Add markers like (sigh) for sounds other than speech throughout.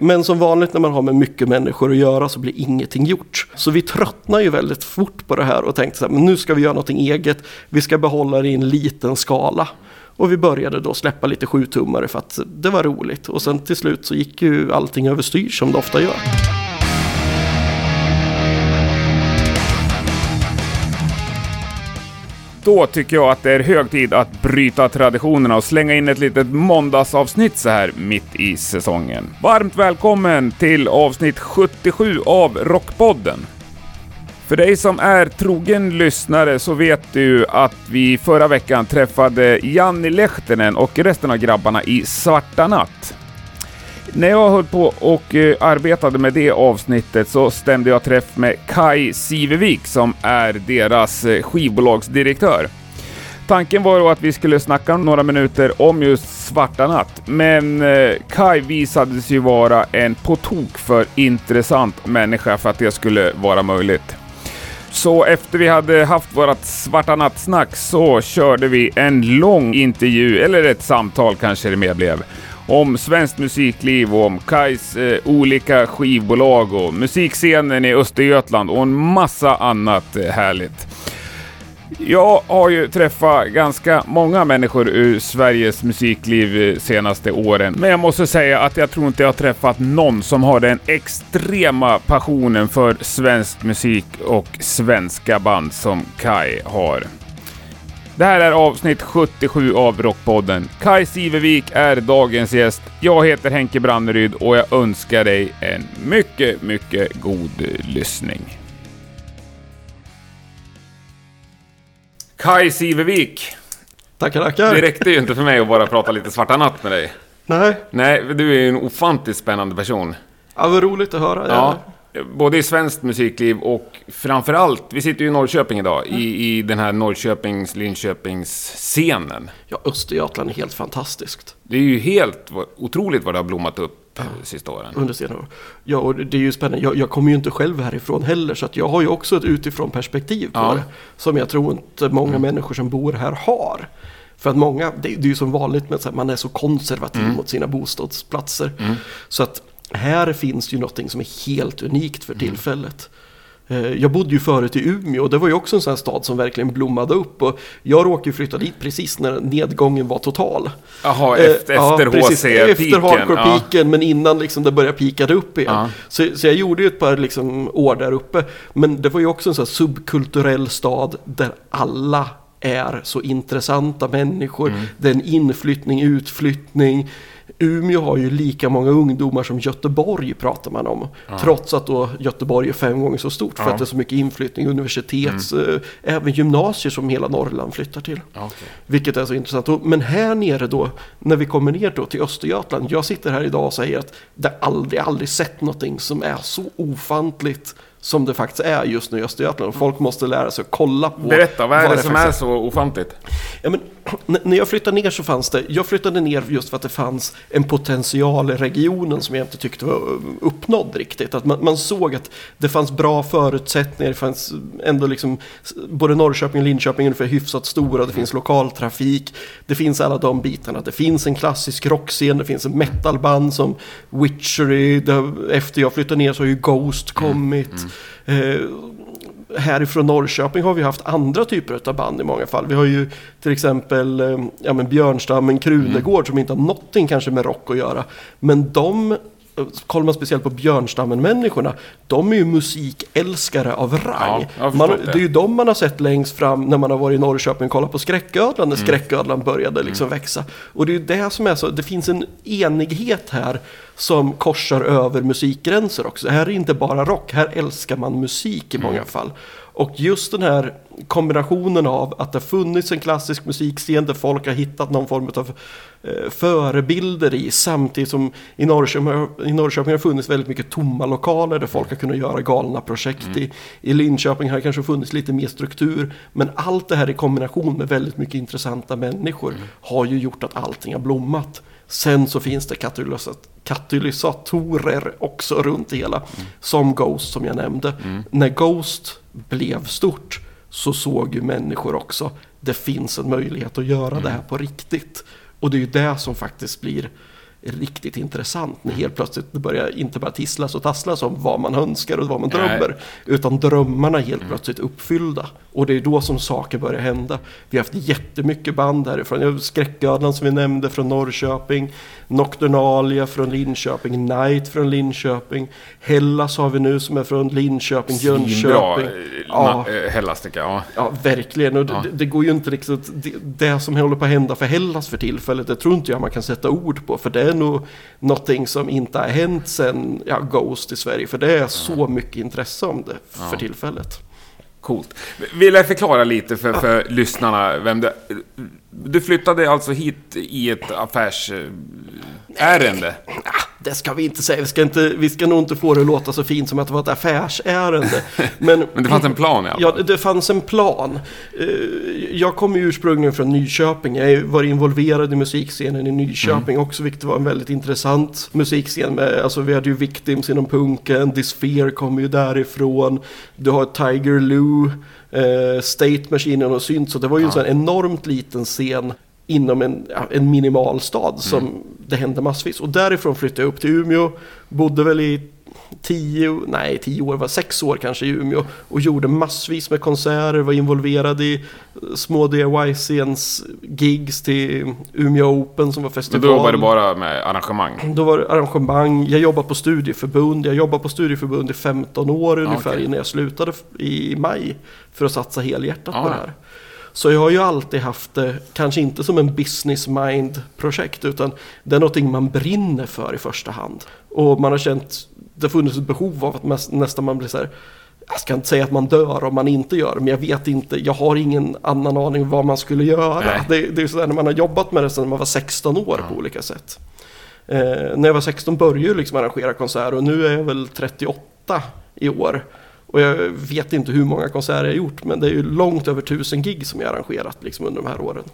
Men som vanligt när man har med mycket människor att göra så blir ingenting gjort. Så vi tröttnar ju väldigt fort på det här och tänkte så här, men nu ska vi göra någonting eget. Vi ska behålla det i en liten skala. Och vi började då släppa lite sjutummare för att det var roligt. Och sen till slut så gick ju allting överstyr som det ofta gör. Då tycker jag att det är hög tid att bryta traditionerna och slänga in ett litet måndagsavsnitt så här mitt i säsongen. Varmt välkommen till avsnitt 77 av Rockpodden. För dig som är trogen lyssnare så vet du att vi förra veckan träffade Janni Lehtinen och resten av grabbarna i Svarta Natt. När jag höll på och eh, arbetade med det avsnittet så stämde jag träff med Kai Sivevik som är deras eh, skivbolagsdirektör. Tanken var då att vi skulle snacka några minuter om just Svarta Natt, men eh, Kai visade sig vara en på tok för intressant människa för att det skulle vara möjligt. Så efter vi hade haft vårt Svarta Natt-snack så körde vi en lång intervju, eller ett samtal kanske det mer blev, om svenskt musikliv och om Kais eh, olika skivbolag och musikscenen i Östergötland och en massa annat eh, härligt. Jag har ju träffat ganska många människor ur Sveriges musikliv de senaste åren, men jag måste säga att jag tror inte jag har träffat någon som har den extrema passionen för svensk musik och svenska band som Kai har. Det här är avsnitt 77 av Rockpodden. Kai Sivevik är dagens gäst. Jag heter Henke Branneryd och jag önskar dig en mycket, mycket god lyssning. Kai Sivevik. Tackar, tackar. Det räckte ju inte för mig att bara prata lite Svarta Natt med dig. Nej, Nej, du är ju en ofantligt spännande person. ja, vad roligt att höra. Ja, både i svenskt musikliv och framförallt, vi sitter ju i Norrköping idag, i, i den här Norrköpings, Linköpings scenen. Ja, Östergötland är helt fantastiskt. Det är ju helt otroligt vad det har blommat upp ja. sista åren. Under senare år. Ja, och det är ju spännande. Jag, jag kommer ju inte själv härifrån heller, så att jag har ju också ett utifrån perspektiv på Ja. det. Som jag tror inte många människor som bor här har. För att många, det, det är ju som vanligt med att man är så konservativ mot sina bostadsplatser. Så att här finns ju någonting som är helt unikt för tillfället. Eh, Jag bodde ju förut i Umeå och det var ju också en sån här stad som verkligen blommade upp. Och jag råkade ju flytta dit precis när nedgången var total. Jaha, Eh, efter, efter precis. HC-piken. Efter hardcore-piken, men innan liksom det började pika upp igen. Ja. Så, så jag gjorde ju ett par liksom år där uppe. Men det var ju också en sån här subkulturell stad där alla är så intressanta människor. Mm. Det är en inflyttning, utflyttning. Umeå har ju lika många ungdomar som Göteborg pratar man om. Trots att då Göteborg är fem gånger så stort för Ja. Mm. att det är så mycket inflyttning, universitets, eh, även gymnasier som hela Norrland flyttar till. Ja, okej. Vilket är så intressant. Men här nere då, när vi kommer ner då till Östergötland. Jag sitter här idag och säger att det aldrig, aldrig sett någonting som är så ofantligt som det faktiskt är just nu i Östergötland. Och folk måste lära sig att kolla på Berätta, vad är det som är faktiskt så ofantligt? Ja, men, när jag flyttade ner så fanns det, jag flyttade ner just för att det fanns en potential i regionen som jag inte tyckte var uh, uppnådd riktigt. Att man, man såg att det fanns bra förutsättningar, det fanns ändå liksom, både Norrköping och Linköping är ungefär hyfsat stora, det finns lokaltrafik, det finns alla de bitarna. Det finns en klassisk rockscen, det finns en metalband som Witchery, efter jag flyttade ner så har ju Ghost kommit. Eh, härifrån Norrköping har vi haft andra typer av band i många fall. Vi har ju till exempel eh, ja, men Björnstammen, Krunegård som inte har någonting kanske med rock att göra. Men de, kollar man speciellt på Björnstammen-människorna, de är ju musikälskare av rang. Ja, man, det det. är ju de man har sett längst fram när man har varit i Norrköping och kollat på Skräcködlan, när Skräcködlan började liksom växa. Och det är ju det som är så, det finns en enighet här som korsar över musikgränser också. Här är inte bara rock, här älskar man musik i många fall. Och just den här kombinationen av att det har funnits en klassisk musikscen där folk har hittat någon form av eh, förebilder i samtidigt som i Norrköping, i Norrköping har funnits väldigt mycket tomma lokaler där folk har kunnat göra galna projekt. I, I Linköping har det kanske funnits lite mer struktur. Men allt det här i kombination med väldigt mycket intressanta människor har ju gjort att allting har blommat. Sen så finns det katalysatorer också runt det hela. Som Ghost som jag nämnde. När Ghost blev stort så såg ju människor också det finns en möjlighet att göra det här på riktigt. Och det är ju det som faktiskt blir riktigt intressant. När helt plötsligt det börjar inte bara tisslas och tasslas om vad man önskar och vad man drömmer. Utan drömmarna är helt plötsligt uppfyllda. Och det är då som saker börjar hända. Vi har haft jättemycket band härifrån. Skräcködlan som vi nämnde från Norrköping. Nocturnalia från Linköping. Night från Linköping. Hellas har vi nu som är från Linköping, Jönköping. eh, Ja. eh, Hellas tycker jag. Ja. Verkligen. Och det, Ja. det, det går ju inte riktigt... Det, det som håller på att hända för Hellas för tillfället, det tror inte jag man kan sätta ord på. För det är nog någonting som inte har hänt sen ja, Ghost i Sverige. För det är så mycket intresse om det för Ja. tillfället. Coolt. Vill jag förklara lite för, för lyssnarna vem det du flyttade alltså hit i ett affärsärende? Ah, det ska vi inte säga. Vi ska, inte, vi ska nog inte få det att låta så fint som att det var ett affärsärende. (laughs) Men, Men det fanns en plan i alla Ja, fall? det fanns en plan. Eh, Jag kommer ju ursprungligen från Nyköping. Jag var involverad i musikscenen i Nyköping Mm. också, vilket var en väldigt intressant musikscen. Med, alltså, vi hade ju Victims inom punken, Disphere kommer ju därifrån. Du har Tiger Lou, eh, State Machine och synt. Så det var ju en Ja. sån enormt liten scen inom en, en minimal stad som Mm. det hände massvis. Och därifrån flyttade jag upp till Umeå, bodde väl i tio, nej tio år, var sex år kanske i Umeå och gjorde massvis med konserter, var involverad i små DIY-scens gigs till Umeå Open som var Men festival. då jobbade du bara med arrangemang? Då var det arrangemang, jag jobbade på studieförbund, jag jobbade på studieförbund i 15 år ungefär okej. innan jag slutade i maj för att satsa helhjärtat Ja, på det här. Så jag har ju alltid haft det, kanske inte som en business mind projekt utan det är någonting man brinner för i första hand. Och man har känt, det har funnits ett behov av att nästan man blir så här, jag ska inte säga att man dör om man inte gör men jag vet inte, jag har ingen annan aning vad man skulle göra. Det, det är sådär när man har jobbat med det sedan man var 16 år Ja. på olika sätt. Eh, när jag var 16 började jag liksom arrangera konserter och nu är jag väl 38 i år. Och jag vet inte hur många konserter jag har gjort men det är ju långt över tusen gig som jag har arrangerat liksom under de här åren.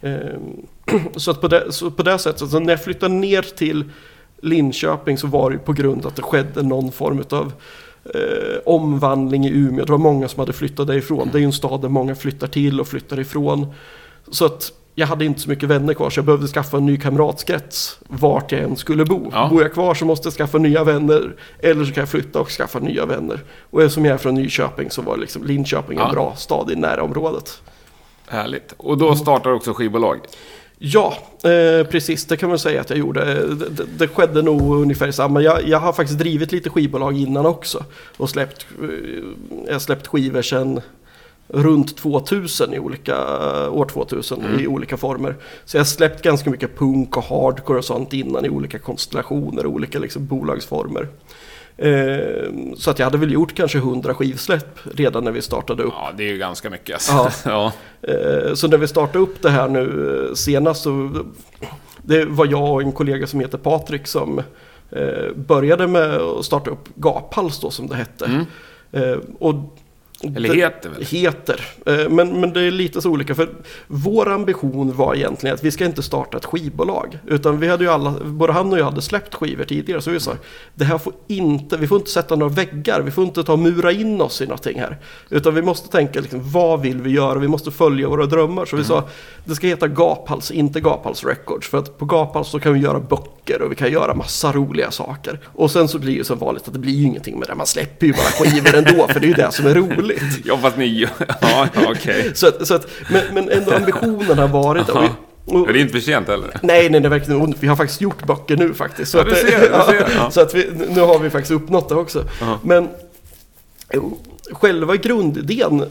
Ehm, (clears throat) så, att på det, så på det sättet, så när jag flyttade ner till Linköping så var det ju på grund av att det skedde någon form av eh, omvandling i Umeå. Det var många som hade flyttat därifrån. Det är ju en stad där många flyttar till och flyttar ifrån. Så att jag hade inte så mycket vänner kvar så jag behövde skaffa en ny kamratkrets vart jag än skulle bo. Ja. Bor jag kvar så måste jag skaffa nya vänner eller så kan jag flytta och skaffa nya vänner. Och eftersom jag är från Nyköping så var liksom Linköping en Ja. bra stad i närområdet. Härligt. Och då startar också skivbolag? Ja, eh, precis. Det kan man säga att jag gjorde. Det, det, det skedde nog ungefär samma. Jag, jag har faktiskt drivit lite skivbolag innan också. Och släppt, eh, jag har släppt skivor sedan runt 2000 i olika, år 2000 i olika former. Så jag har släppt ganska mycket punk och hardcore och sånt innan i olika konstellationer och olika liksom, bolagsformer. Eh, så att jag hade väl gjort kanske 100 skivsläpp redan när vi startade upp. Ja, det är ju ganska mycket alltså. Ja. (laughs) ja. Eh, Så när vi startade upp det här nu eh, senast så det var jag och en kollega som heter Patrik som eh, började med att starta upp Gaphals då som det hette. Mm. Eh, Och Eller heter väl? Heter. Eh, Men, men det är lite så olika. För vår ambition var egentligen att vi ska inte starta ett skivbolag. Utan vi hade ju alla, både han och jag hade släppt skivor tidigare. Så vi sa, det här får inte, vi får inte sätta några väggar. Vi får inte ta och mura in oss i någonting här. Utan vi måste tänka, liksom, vad vill vi göra? Vi måste följa våra drömmar. Så vi sa, det ska heta Gaphals, inte Gaphals Records. För att på Gaphals så kan vi göra böcker och vi kan göra massa roliga saker. Och sen så blir det som vanligt att det blir ju ingenting med det. Man släpper ju bara skivor ändå, för det är ju det som är roligt. (laughs) Ja, fast ni... (laughs) Ja, ja, okej. Så att, så att, men, men ändå ambitionen har varit... Och, och, Är det inte för sent heller? nej, nej, det är verkligen. Vi har faktiskt gjort böcker nu faktiskt. Så Ja, att, ser, du ser, (laughs) ja. Så att vi, nu har vi faktiskt uppnått det också. Ja. Men jo, själva grundidén,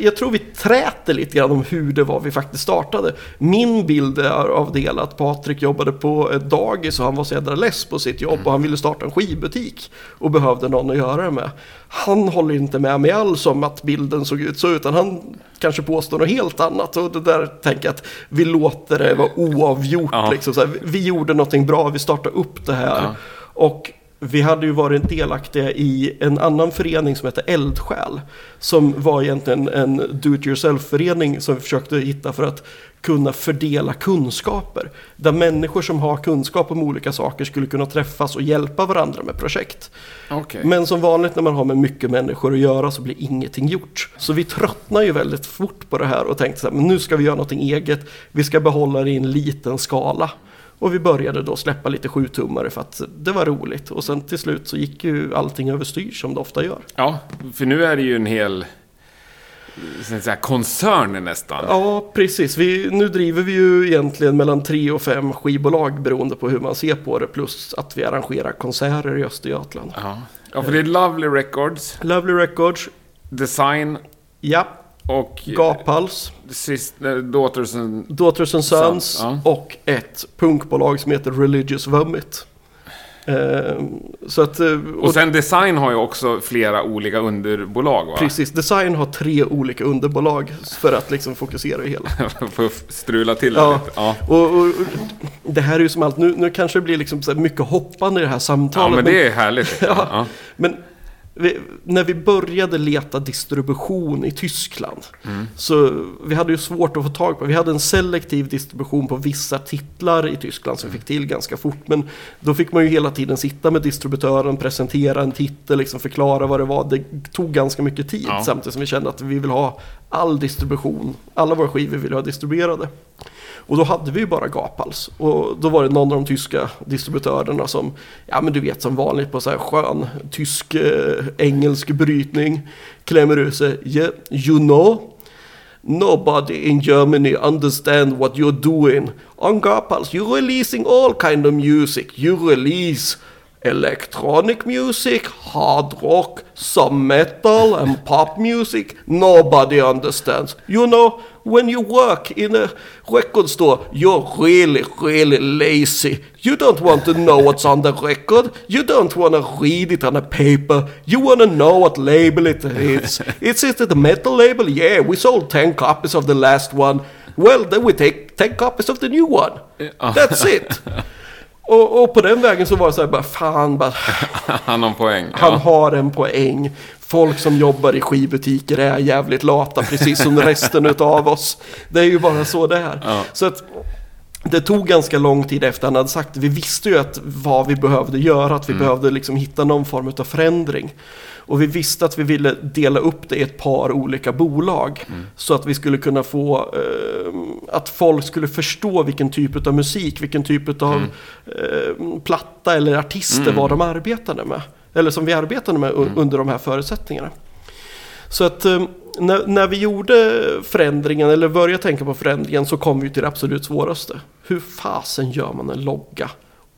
jag, tror vi träter lite grann om hur det var vi faktiskt startade. Min bild är av det att Patrik jobbade på ett dagis och han var så jädra less på sitt jobb och han ville starta en skivbutik och behövde någon att göra det med. Han håller inte med mig alls om att bilden såg ut så utan han kanske påstår något helt annat och det där tänker jag att vi låter det vara oavgjort. Ja. Liksom, så här, vi, vi gjorde någonting bra, vi startade upp det här. Ja. Och vi hade ju varit delaktiga i en annan förening som heter Eldsjäl. Som var egentligen en do-it-yourself-förening som vi försökte hitta för att kunna fördela kunskaper. Där människor som har kunskap om olika saker skulle kunna träffas och hjälpa varandra med projekt. Okej. Men som vanligt när man har med mycket människor att göra så blir ingenting gjort. Så vi tröttnar ju väldigt fort på det här och tänkte så här, men nu ska vi göra någonting eget. Vi ska behålla det i en liten skala. Och vi började då släppa lite sjutummare för att det var roligt. Och sen till slut så gick ju allting överstyr som det ofta gör. Ja, för nu är det ju en hel säga, koncern nästan. Ja, precis. Vi, nu driver vi ju egentligen mellan tre och fem skivbolag beroende på hur man ser på det. Plus att vi arrangerar konserter i Östergötland. Ja, ja för det är Lovely Records, Lovely Records, Design ja, och... Gaphals, Sist, eh, Daughters and... Daughters and Sons Sons, ja. och ett punkbolag som heter Religious Vomit. Eh, så att... eh, Och sen Design har ju också flera olika underbolag va? Precis, Design har tre olika underbolag för att liksom fokusera i hela. (laughs) För att strula till det Ja. lite. Ja. Och, och, och det här är ju som allt, nu, nu kanske det blir liksom mycket hoppande i det här ja, samtalet. men det är härligt. (laughs) Ja. Ja. Men vi, när vi började leta distribution i Tyskland Mm. så vi hade ju svårt att få tag på. Vi hade en selektiv distribution på vissa titlar i Tyskland som vi fick till ganska fort. Men då fick man ju hela tiden sitta med distributören, presentera en titel, liksom förklara vad det var. Det tog ganska mycket tid Ja. samtidigt som vi kände att vi vill ha all distribution. Alla våra skivor vill vi ha distribuerade. Och då hade vi ju bara Gaphals. Och då var det någon av de tyska distributörerna som, ja men du vet som vanligt på så här skön tysk eh, engelsk brytning. Klämmer ur sig, yeah, you know. Nobody in Germany understand what you're doing. On Gaphals you're releasing all kind of music. You release electronic music, hard rock, some metal and pop music. Nobody understands. You know, when you work in a record store, you're really, really lazy. You don't want to know what's on the record. You don't want to read it on a paper. You want to know what label it is. (laughs) Is it a metal label? Yeah, we sold 10 copies of the last one. Well, then we take 10 copies of the new one. Uh, That's it. (laughs) Och, och på den vägen så var det så här bara, fan, bara, (laughs) Han har en poäng. han Ja. har en poäng. Folk som jobbar i skivbutiker är jävligt lata, precis som (laughs) resten av oss. Det är ju bara så det är. Ja. Så att det tog ganska lång tid efter han hade sagt det. Vi visste ju att vad vi behövde göra, att vi behövde liksom hitta någon form av förändring. Och vi visste att vi ville dela upp det i ett par olika bolag. Så att vi skulle kunna få, eh, att folk skulle förstå vilken typ av musik, vilken typ av eh, platta eller artister vad de arbetade med. Eller som vi arbetade med u- under de här förutsättningarna. Så att eh, när, när vi gjorde förändringen, eller började tänka på förändringen, så kom vi till det absolut svåraste. Hur fasen gör man en logga?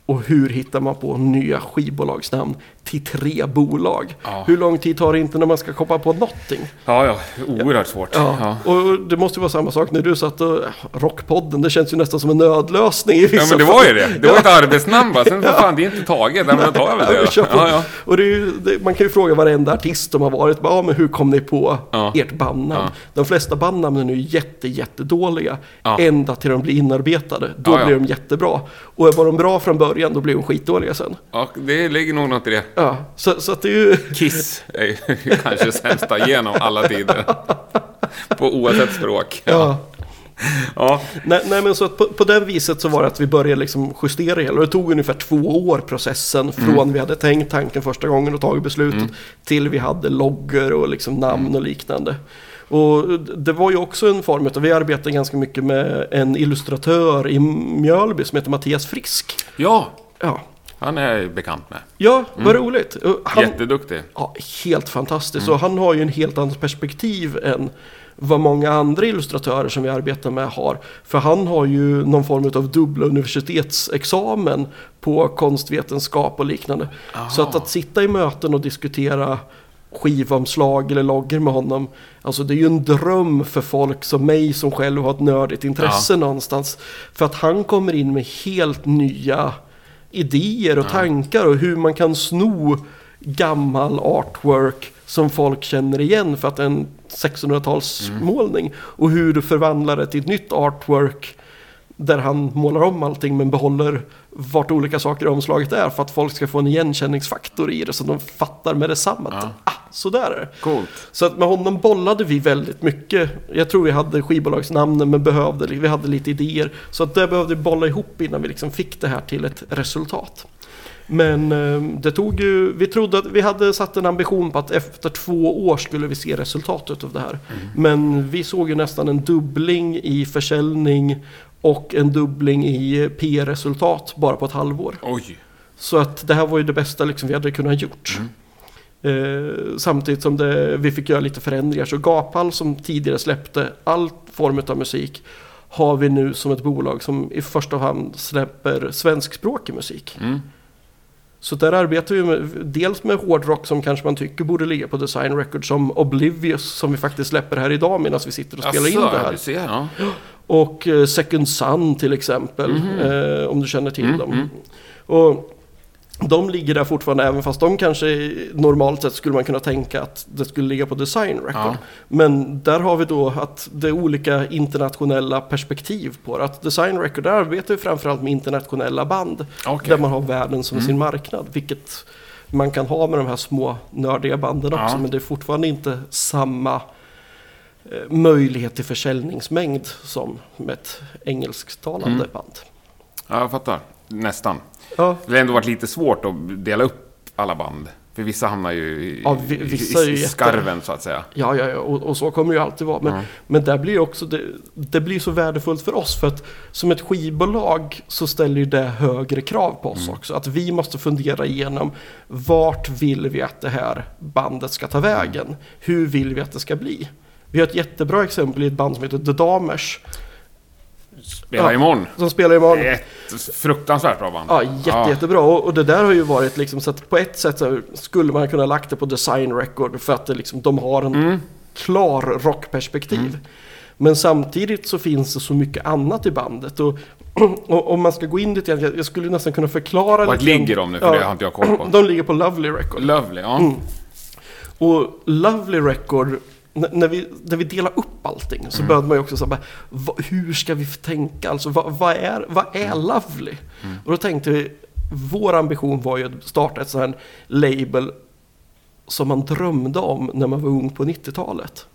Och hur hittar man på nya skivbolagsnamn till tre bolag? Ja. Hur lång tid tar det inte när man ska komma på någonting? ja, ja. Oerhört svårt. Ja. Ja. Och det måste vara samma sak när du satt och... Rockpodden, det känns ju nästan som en nödlösning i vissa Ja, men det var ju det. Det var ett arbetsnamn bara. Sen, vad fan, det är inte taget. Ja, men då tar jag väl Ja, det. Ja, ja. Och det är ju, det, man kan ju fråga varenda artist som har varit, ja men hur kom ni på Ja. ert bandnamn? Ja. De flesta bandnamnen är ju jätte, jättedåliga. Ja. Ända till de blir inarbetade. Då Ja, ja. blir de jättebra. Och var de bra från början, då blir de skitdåliga sen. ja, det ligger nog något i det. Ja, så, så att det är ju... Kiss är ju kanske sämsta genom alla tider. På oavsett språk. Ja. Ja. Nej, nej men så att på, på den viset så var det att vi började liksom justera det hela. Det tog ungefär två år processen från vi hade tänkt tanken första gången och tagit beslutet till vi hade loggor och liksom namn och liknande. Och det var ju också en form av, vi arbetade ganska mycket med en illustratör i Mjölby som heter Mattias Frisk. ja, Ja, han är jag bekant med. ja vad roligt. Och Han, Jätteduktig. Ja, helt fantastiskt. Och han har ju en helt annat perspektiv än vad många andra illustratörer som vi arbetar med har. För han har ju någon form av dubbla universitetsexamen på konstvetenskap och liknande. Så att, att sitta i möten och diskutera skivomslag eller loggar med honom. Alltså det är ju en dröm för folk som mig som själv har ett nördigt intresse någonstans. För att han kommer in med helt nya idéer och tankar och hur man kan sno gammal artwork som folk känner igen för att det är en 1600-talsmålning. Och hur du förvandlar det till ett nytt artwork där han målar om allting men behåller vart olika saker i omslaget är för att folk ska få en igenkänningsfaktor i det så de fattar med detsamma att ah, så där är det. Coolt. Så att med honom bollade vi väldigt mycket. Jag tror vi hade skivbolagsnamnen men behövde, vi hade lite idéer. Så att det behövde vi bolla ihop innan vi liksom fick det här till ett resultat. Men eh, det tog ju, vi trodde att vi hade satt en ambition på att efter två år skulle vi se resultatet av det här. Men vi såg ju nästan en dubbling i försäljning och en dubbling i PR-resultat bara på ett halvår. Oj. Så att det här var ju det bästa liksom vi hade kunnat gjort. Eh, samtidigt som det, vi fick göra lite förändringar. Så Gapall som tidigare släppte all form av musik har vi nu som ett bolag som i första hand släpper svenskspråkig musik. Mm. Så där arbetar vi med, dels med hårdrock som kanske man tycker borde ligga på Design Records som Oblivious som vi faktiskt släpper här idag medan vi sitter och spelar in det Asså, här. ser. Ja. Och eh, Second Sun till exempel, Mhm. eh, om du känner till Mm, dem. mm. Och de ligger där fortfarande, även fast de kanske normalt sett skulle man kunna tänka att det skulle ligga på Design Record. Ja. Men där har vi då att det är olika internationella perspektiv på det. Att Design Record, där arbetar vi framförallt med internationella band. Okej. Där man har världen som Mm. sin marknad. Vilket man kan ha med de här små nördiga banden också. Ja. Men det är fortfarande inte samma möjlighet till försäljningsmängd som med ett engelsktalande Mm. band. Ja, jag fattar. Nästan. Ja, Det har ändå varit lite svårt att dela upp alla band. För vissa hamnar ju i, Ja, vi- vissa i, i jätte- skarven så att säga. ja, ja, ja och, och så kommer det ju alltid vara. Men, Ja. men där blir också det, det blir så värdefullt för oss. För att som ett skivbolag så ställer ju det högre krav på oss Mm. också. Att vi måste fundera igenom vart vill vi att det här bandet ska ta vägen? Mm. Hur vill vi att det ska bli? Vi har ett jättebra exempel i ett band som heter The Damers. Spela Ja. imorgon. Som spelar imorgon. Ett fruktansvärt bra band. Ja, jätte, jättebra. Och, och det där har ju varit liksom så att på ett sätt så skulle man kunna lagt det på Design Record för att det liksom, de har en Mm. klar rockperspektiv. Men samtidigt så finns det så mycket annat i bandet. Och, (clears throat) och om man ska gå in lite grann, jag skulle nästan kunna förklara Vart grann- ligger de nu? För det har inte jag koll på. (clears throat) De ligger på Lovely Record. Lovely, ja. Mm. Och Lovely Record, när vi, när vi delar upp allting så Mm. började man ju också säga, hur ska vi tänka? Alltså vad, vad, är, vad är Mm. Lovely? Och då tänkte vi, vår ambition var ju att starta ett sånt här label som man drömde om när man var ung på 90-talet.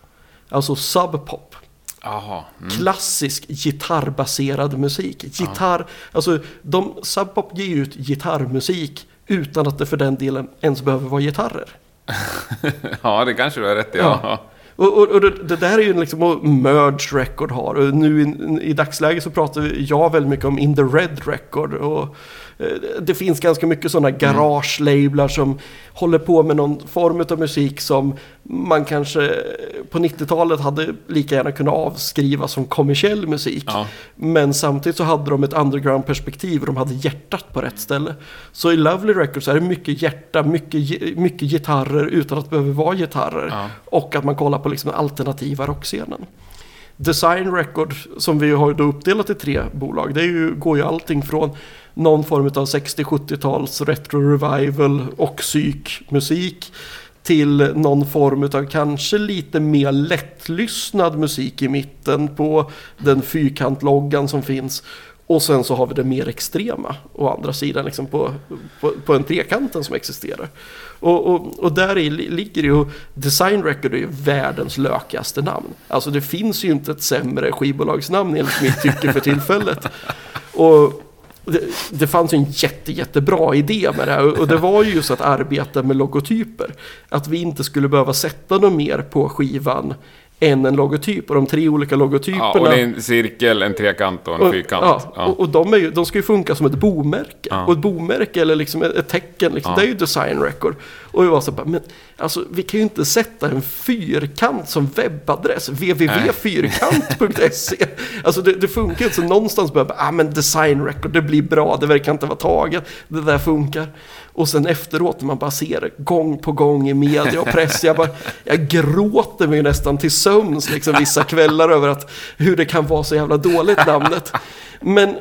Alltså subpop. Jaha. Mm. Klassisk gitarrbaserad musik. Gitarr, alltså de, subpop ger ju ut gitarrmusik utan att det för den delen ens behöver vara gitarrer. (laughs) Ja, det kanske du har rätt i. Ja. Ja. Och, och, och det, det där är ju liksom vad Merge Record har. Och nu i, i dagsläget så pratar jag väldigt mycket om In the Red Record. Och det finns ganska mycket sådana garage-lablar som håller på med någon form av musik som man kanske på 90-talet hade lika gärna kunnat avskriva som kommersiell musik. Ja. Men samtidigt så hade de ett underground-perspektiv och de hade hjärtat på rätt ställe. Så i Lovely Records är det mycket hjärta, mycket, mycket gitarrer utan att det behöver vara gitarrer. Ja. Och att man kollar på liksom den alternativa rockscenen. Design Record, som vi har då uppdelat i tre bolag, det är ju, går ju allting från någon form av 60-70-tals retro-revival och psykmusik till någon form av kanske lite mer lättlyssnad musik i mitten på den fyrkantloggan som finns. Och sen så har vi det mer extrema å andra sidan liksom på, på, på en trekanten som existerar. Och, och, och där i ligger ju Design Record är ju världens lökigaste namn. Alltså det finns ju inte ett sämre skivbolagsnamn enligt mitt tycke för tillfället. Och det, det fanns ju en jätte, jättebra idé med det här och och det var ju just att arbeta med logotyper. Att vi inte skulle behöva sätta något mer på skivan än en logotyp och de tre olika logotyperna. Ja, och det är en cirkel, en trekant och en Och- fyrkant. Ja, Ja. Och, och de, är ju, de ska ju funka som ett bomärke. Ja. Och ett bomärke eller liksom ett, tecken, liksom, det är ju design record. Och vi var så bara, men alltså vi kan ju inte sätta en fyrkant som webbadress. www.fyrkant.se (laughs) Alltså det, det funkar inte. Så någonstans börjar bara, ah men design record, det blir bra, det verkar inte vara taget. Det där funkar. Och sen efteråt när man bara ser det gång på gång i media och press. Jag, bara, jag gråter mig nästan till sömns liksom, vissa kvällar över att hur det kan vara så jävla dåligt namnet. Men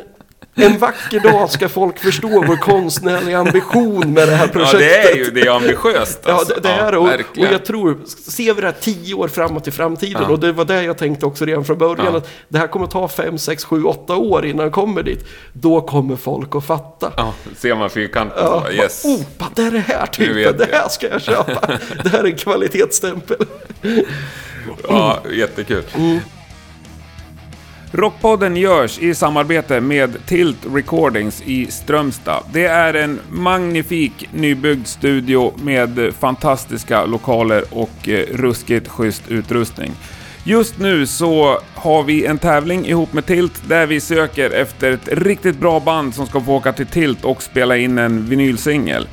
en vacker dag ska folk förstå vår konstnärliga ambition med det här ja, projektet. det är ju det är ambitiöst Ja, alltså. det, det är det. Och, och jag tror, ser vi det här tio år framåt i framtiden, Ja. och det var det jag tänkte också redan från början, Ja. att det här kommer ta fem, sex, sju, åtta år innan det kommer dit. Då kommer folk att fatta. Ja, ser man fyrkanten Ja, yes. Oh, det är det här typen, det jag. här ska jag köpa. (laughs) det här är en kvalitetsstämpel. Ja, jättekul. Mm. Rockpodden görs i samarbete med Tilt Recordings i Strömstad. Det är en magnifik nybyggd studio med fantastiska lokaler och eh, ruskigt schysst utrustning. Just nu så har vi en tävling ihop med Tilt där vi söker efter ett riktigt bra band som ska få åka till Tilt och spela in en vinylsingel.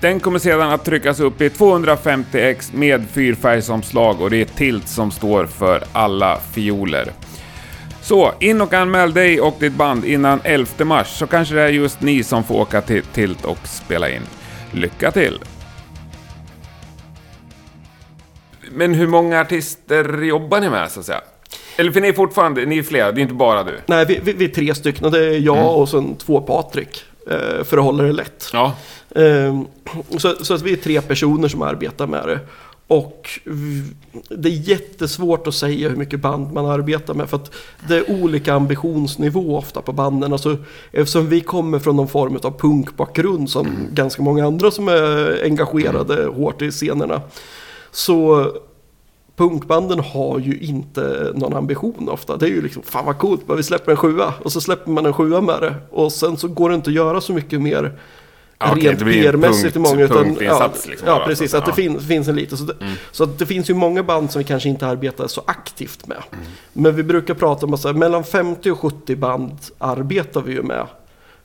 Den kommer sedan att tryckas upp i 250x med fyrfärgsomslag och det är Tilt som står för alla fioler. Så in och anmäl dig och ditt band innan 11 mars så kanske det är just ni som får åka till Tilt och spela in. Lycka till! Men hur många artister jobbar ni med så att säga? Eller för ni är fortfarande, ni är flera, det är inte bara du? Nej, vi, vi, vi är tre stycken. Det är jag och sen två Patrik. eh, För att hålla det lätt. Ja. Ehm, Så, så att vi är tre personer som arbetar med det. Och det är jättesvårt att säga hur mycket band man arbetar med. För att det är olika ambitionsnivå ofta på banden. Alltså, eftersom vi kommer från någon form av punkbakgrund som ganska många andra som är engagerade hårt i scenerna. Så punkbanden har ju inte någon ambition ofta. Det är ju liksom, fan vad coolt, vi släpper en sjua. Och så släpper man en sjua med det. Och sen så går det inte att göra så mycket mer Ja, rent PR-mässigt i många. Utan, ja, liksom ja, precis. att- det finns, finns en liten. Så det, så att det finns ju många band som vi kanske inte arbetar så aktivt med. Mm. Men vi brukar prata om att mellan 50 och 70 band arbetar vi ju med.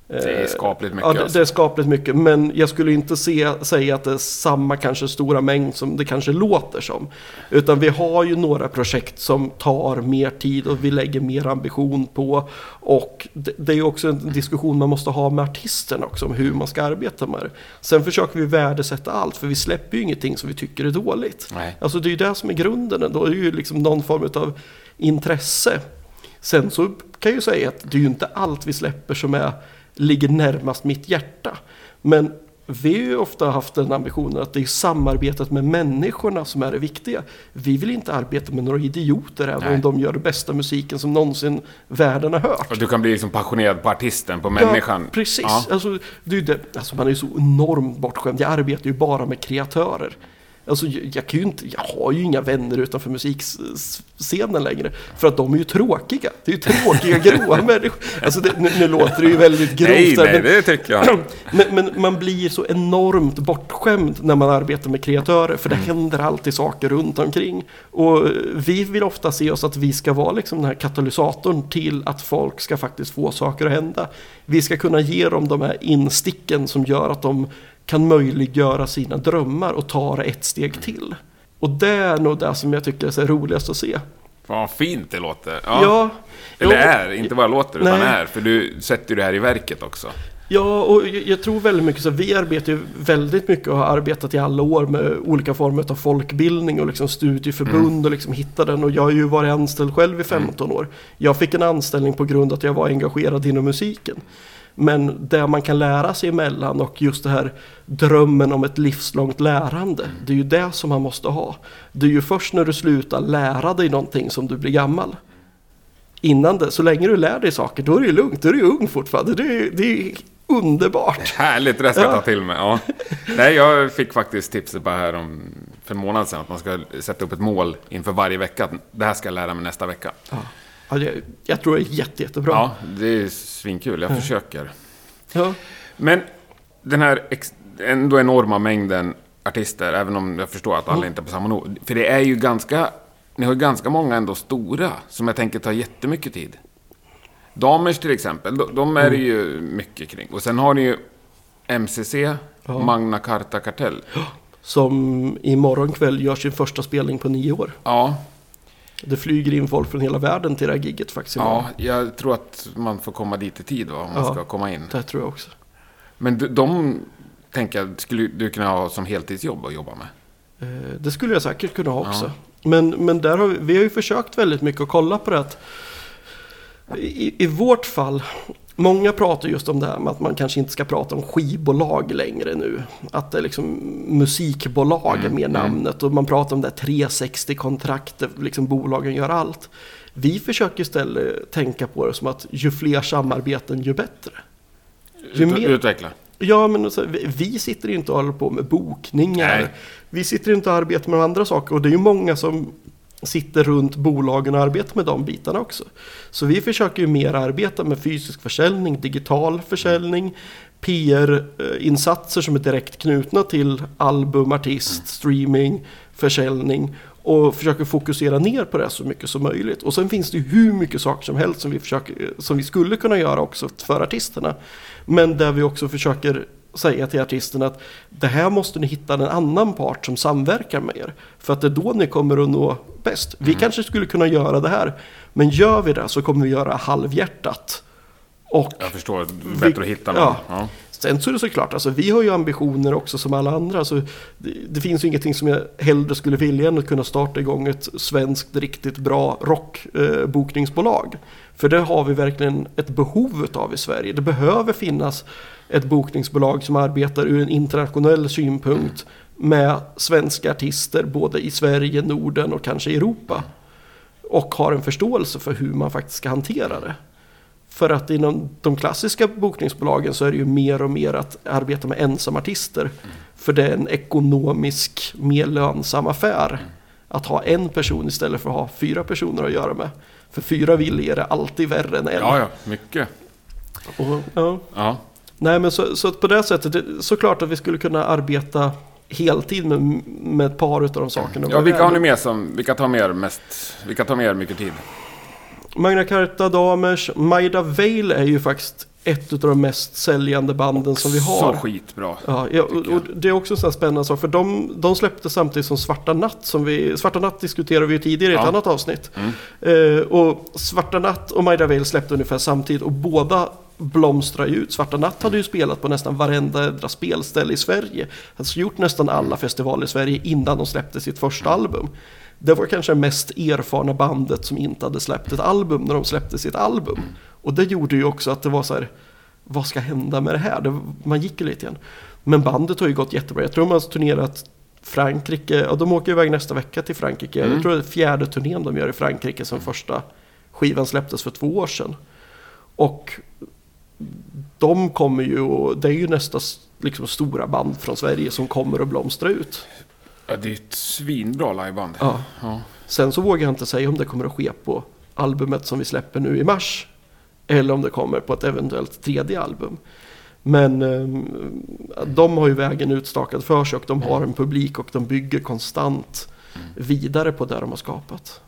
Det är Eh, skapligt mycket Ja, det, alltså. det är skapligt mycket. Men jag skulle inte se, säga att det är samma kanske stora mängd som det kanske låter som. Utan vi har ju några projekt som tar mer tid och vi lägger mer ambition på. Och det, det är ju också en diskussion man måste ha med artisterna också om hur man ska arbeta med det. Sen försöker vi värdesätta allt för vi släpper ju ingenting som vi tycker är dåligt. Nej. Alltså det är ju det som är grunden ändå. Det är ju liksom någon form av intresse. Sen så kan jag ju säga att det är ju inte allt vi släpper som är, ligger närmast mitt hjärta. Men vi har ju ofta haft den ambitionen att det är samarbetet med människorna som är det viktiga. Vi vill inte arbeta med några idioter även Nej. om de gör den bästa musiken som någonsin världen har hört. Och du kan bli liksom passionerad på artisten, på människan. Ja, precis. Ja. Alltså, det alltså, man är ju så enormt bortskämd. Jag arbetar ju bara med kreatörer. Alltså, jag, kan ju inte, jag har ju inga vänner utanför musikscenen längre. För att de är ju tråkiga. Det är ju tråkiga, (laughs) gråa människor. Alltså, det, nu, nu låter det ju väldigt grovt. Nej, här, nej, men- det tycker jag. (clears throat) men, men man blir så enormt bortskämd när man arbetar med kreatörer. För det händer alltid saker runt omkring. Och vi vill ofta se oss att vi ska vara liksom den här katalysatorn till att folk ska faktiskt få saker att hända. Vi ska kunna ge dem de här insticken som gör att de kan möjliggöra sina drömmar och ta det ett steg till. Och det är nog det som jag tycker är roligast att se. Fan vad fint det låter. Ja, Ja. Eller är, inte bara låter, utan Nej. är. För du sätter ju det här i verket också. Ja, och jag- tror väldigt mycket så. Vi arbetar ju väldigt mycket och har arbetat i alla år med olika former av folkbildning och liksom studieförbund och liksom hitta den. Och jag har ju varit anställd själv i 15 år. Jag fick en anställning på grund av att jag var engagerad inom musiken. Men det man kan lära sig emellan och just det här drömmen om ett livslångt lärande. Det är ju det som man måste ha. Det är ju först när du slutar lära dig någonting som du blir gammal. Innan det, så länge du lär dig saker, då är det ju lugnt. Då är du ung fortfarande. Det är, det är underbart. Härligt, det ska jag Ja. ta till mig. Ja. Nej, jag fick faktiskt tipset bara här om, för en månad sedan att man ska sätta upp ett mål inför varje vecka. Det här ska jag lära mig nästa vecka. Ja. Ja, det, jag tror det är jätte, jättebra. Ja, det är svinkul. Jag försöker. Ja. Men den här ex- ändå enorma mängden artister, även om jag förstår att alla Mm. inte är på samma nivå. För det är ju ganska, ni har ju ganska många ändå stora, som jag tänker tar jättemycket tid. Damers till exempel, de, de är det Mm. ju mycket kring. Och sen har ni ju MCC, Magna Carta Kartell. Som imorgon kväll gör sin första spelning på nio år. Ja, Det flyger in folk från hela världen till det här gigget faktiskt ja, jag tror att man får komma dit i tid va, om man Ja. ska komma in. Det tror jag också. Men de, de tänker jag, skulle du kunna ha som heltidsjobb att jobba med? Eh, Det skulle jag säkert kunna ha också. Men, men där har vi, vi har ju försökt väldigt mycket att kolla på det. Att i, I vårt fall, många pratar just om det här med att man kanske inte ska prata om skivbolag längre nu. Att det är liksom musikbolag är mer namnet och man pratar om det här 360-kontrakt där liksom bolagen gör allt. Vi försöker istället tänka på det som att ju fler samarbeten ju bättre. Ju mer- Utveckla. Ja, men vi, vi sitter inte och håller på med bokningar. Nej. Vi sitter inte och arbetar med andra saker. Och det är ju många som sitter runt bolagen och arbetar med de bitarna också. Så vi försöker ju mer arbeta med fysisk försäljning, digital försäljning, PR-insatser som är direkt knutna till album, artist, streaming, försäljning. Och försöker fokusera ner på det så mycket som möjligt. Och sen finns det hur mycket saker som helst som vi, försöker, som vi skulle kunna göra också för artisterna. Men där vi också försöker säga till artisterna att det här måste ni hitta en annan part som samverkar med er. För att det är då ni kommer att nå bäst. Vi kanske skulle kunna göra det här. Men gör vi det så kommer vi göra halvhjärtat. Och Jag förstår, bättre att hitta någon. Ja. Ja. Sen så är det såklart, alltså, vi har ju ambitioner också som alla andra. Alltså, det, det finns ju ingenting som jag hellre skulle vilja än att kunna starta igång ett svenskt riktigt bra rockbokningsbolag. Eh, För det har vi verkligen ett behov av i Sverige. Det behöver finnas ett bokningsbolag som arbetar ur en internationell synpunkt med svenska artister både i Sverige, Norden och kanske Europa. Och har en förståelse för hur man faktiskt ska hantera det. För att inom de klassiska bokningsbolagen så är det ju mer och mer att arbeta med ensamartister. För det är en ekonomisk, mer lönsam affär. Att ha en person istället för att ha fyra personer att göra med. För fyra viljor är alltid värre än en. ja, ja, mycket. Och, ja. Ja. Nej men så, så på det sättet, det, såklart att vi skulle kunna arbeta heltid med, med ett par utav de sakerna. ja, vilka har ni med som, vilka tar mer mest, vilka tar mer mycket tid? Magna Carta Damers, Maida Vale är ju faktiskt ett av de mest säljande banden som vi har. Så skitbra. Ja, ja och, och det är också en sån här spännande sak, för de, de släppte samtidigt som Svarta Natt. Som vi, Svarta Natt diskuterade vi ju tidigare i ett Ja. annat avsnitt. Mm. Eh, och Svarta Natt och Maida Vale släppte ungefär samtidigt och båda blomstrar ju ut. Svarta Natt hade ju spelat på nästan varenda spelställe i Sverige. Alltså gjort nästan alla festivaler i Sverige innan de släppte sitt första album. Det var kanske det mest erfarna bandet som inte hade släppt ett album när de släppte sitt album. Och det gjorde ju också att det var så här, vad ska hända med det här? Det, man gick ju lite igen. Men bandet har ju gått jättebra. Jag tror de har turnerat Frankrike, och de åker iväg nästa vecka till Frankrike. Mm. Jag tror det är fjärde turnén de gör i Frankrike sen första skivan släpptes för två år sedan. Och de kommer ju, och det är ju nästa liksom, stora band från Sverige som kommer att blomstra ut. Ja, det är ett svinbra liveband. Ja. Ja. Sen så vågar jag inte säga om det kommer att ske på albumet som vi släpper nu i mars. Eller om det kommer på ett eventuellt tredje album. Men eh, de har ju vägen utstakad för sig och de har en publik och de bygger konstant vidare på det de har skapat.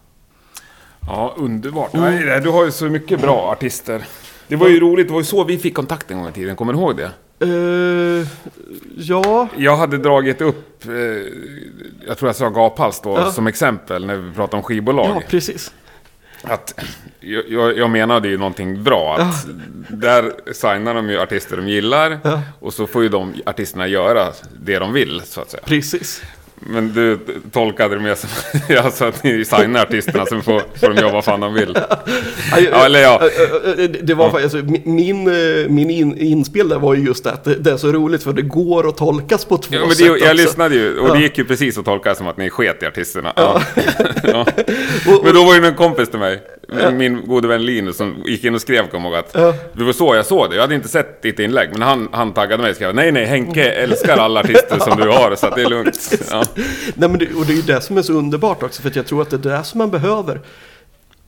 Ja, underbart. Mm. Du har ju så mycket bra artister. Det var ju roligt, det var ju så vi fick kontakt en gång i tiden, kommer du ihåg det? Eh, ja, Jag hade dragit upp, eh, jag tror jag sa Gaphals då, Ja. som exempel när vi pratade om skivbolag. ja, precis. Att, jag, jag menade ju någonting bra. Att Där signar de ju artister de gillar Ja. och så får ju de artisterna göra det de vill, så att säga. Precis. Men du tolkade det mer som (laughs) alltså att ni signar artisterna så får, får de göra vad fan de vill. Ja, eller ja. Det var faktiskt, alltså, mi- min, eh, min in, inspel där var ju just det att det, det är så roligt för det går att tolkas på två Ja, men sätt det, jag också. lyssnade ju och Ja. det gick ju precis att tolka som att ni sket i artisterna. Ja. Ja. (laughs) Men då var ju en kompis till mig, min gode vän Linus, som gick in och skrev, kom ihåg att det var så jag såg det. Jag hade inte sett ditt inlägg, men han, han taggade mig och skrev nej, nej, Henke älskar alla artister som du har, så att det är lugnt. (laughs) Ja. (laughs) Nej, men det, och det är ju det som är så underbart också, för att jag tror att det är det som man behöver.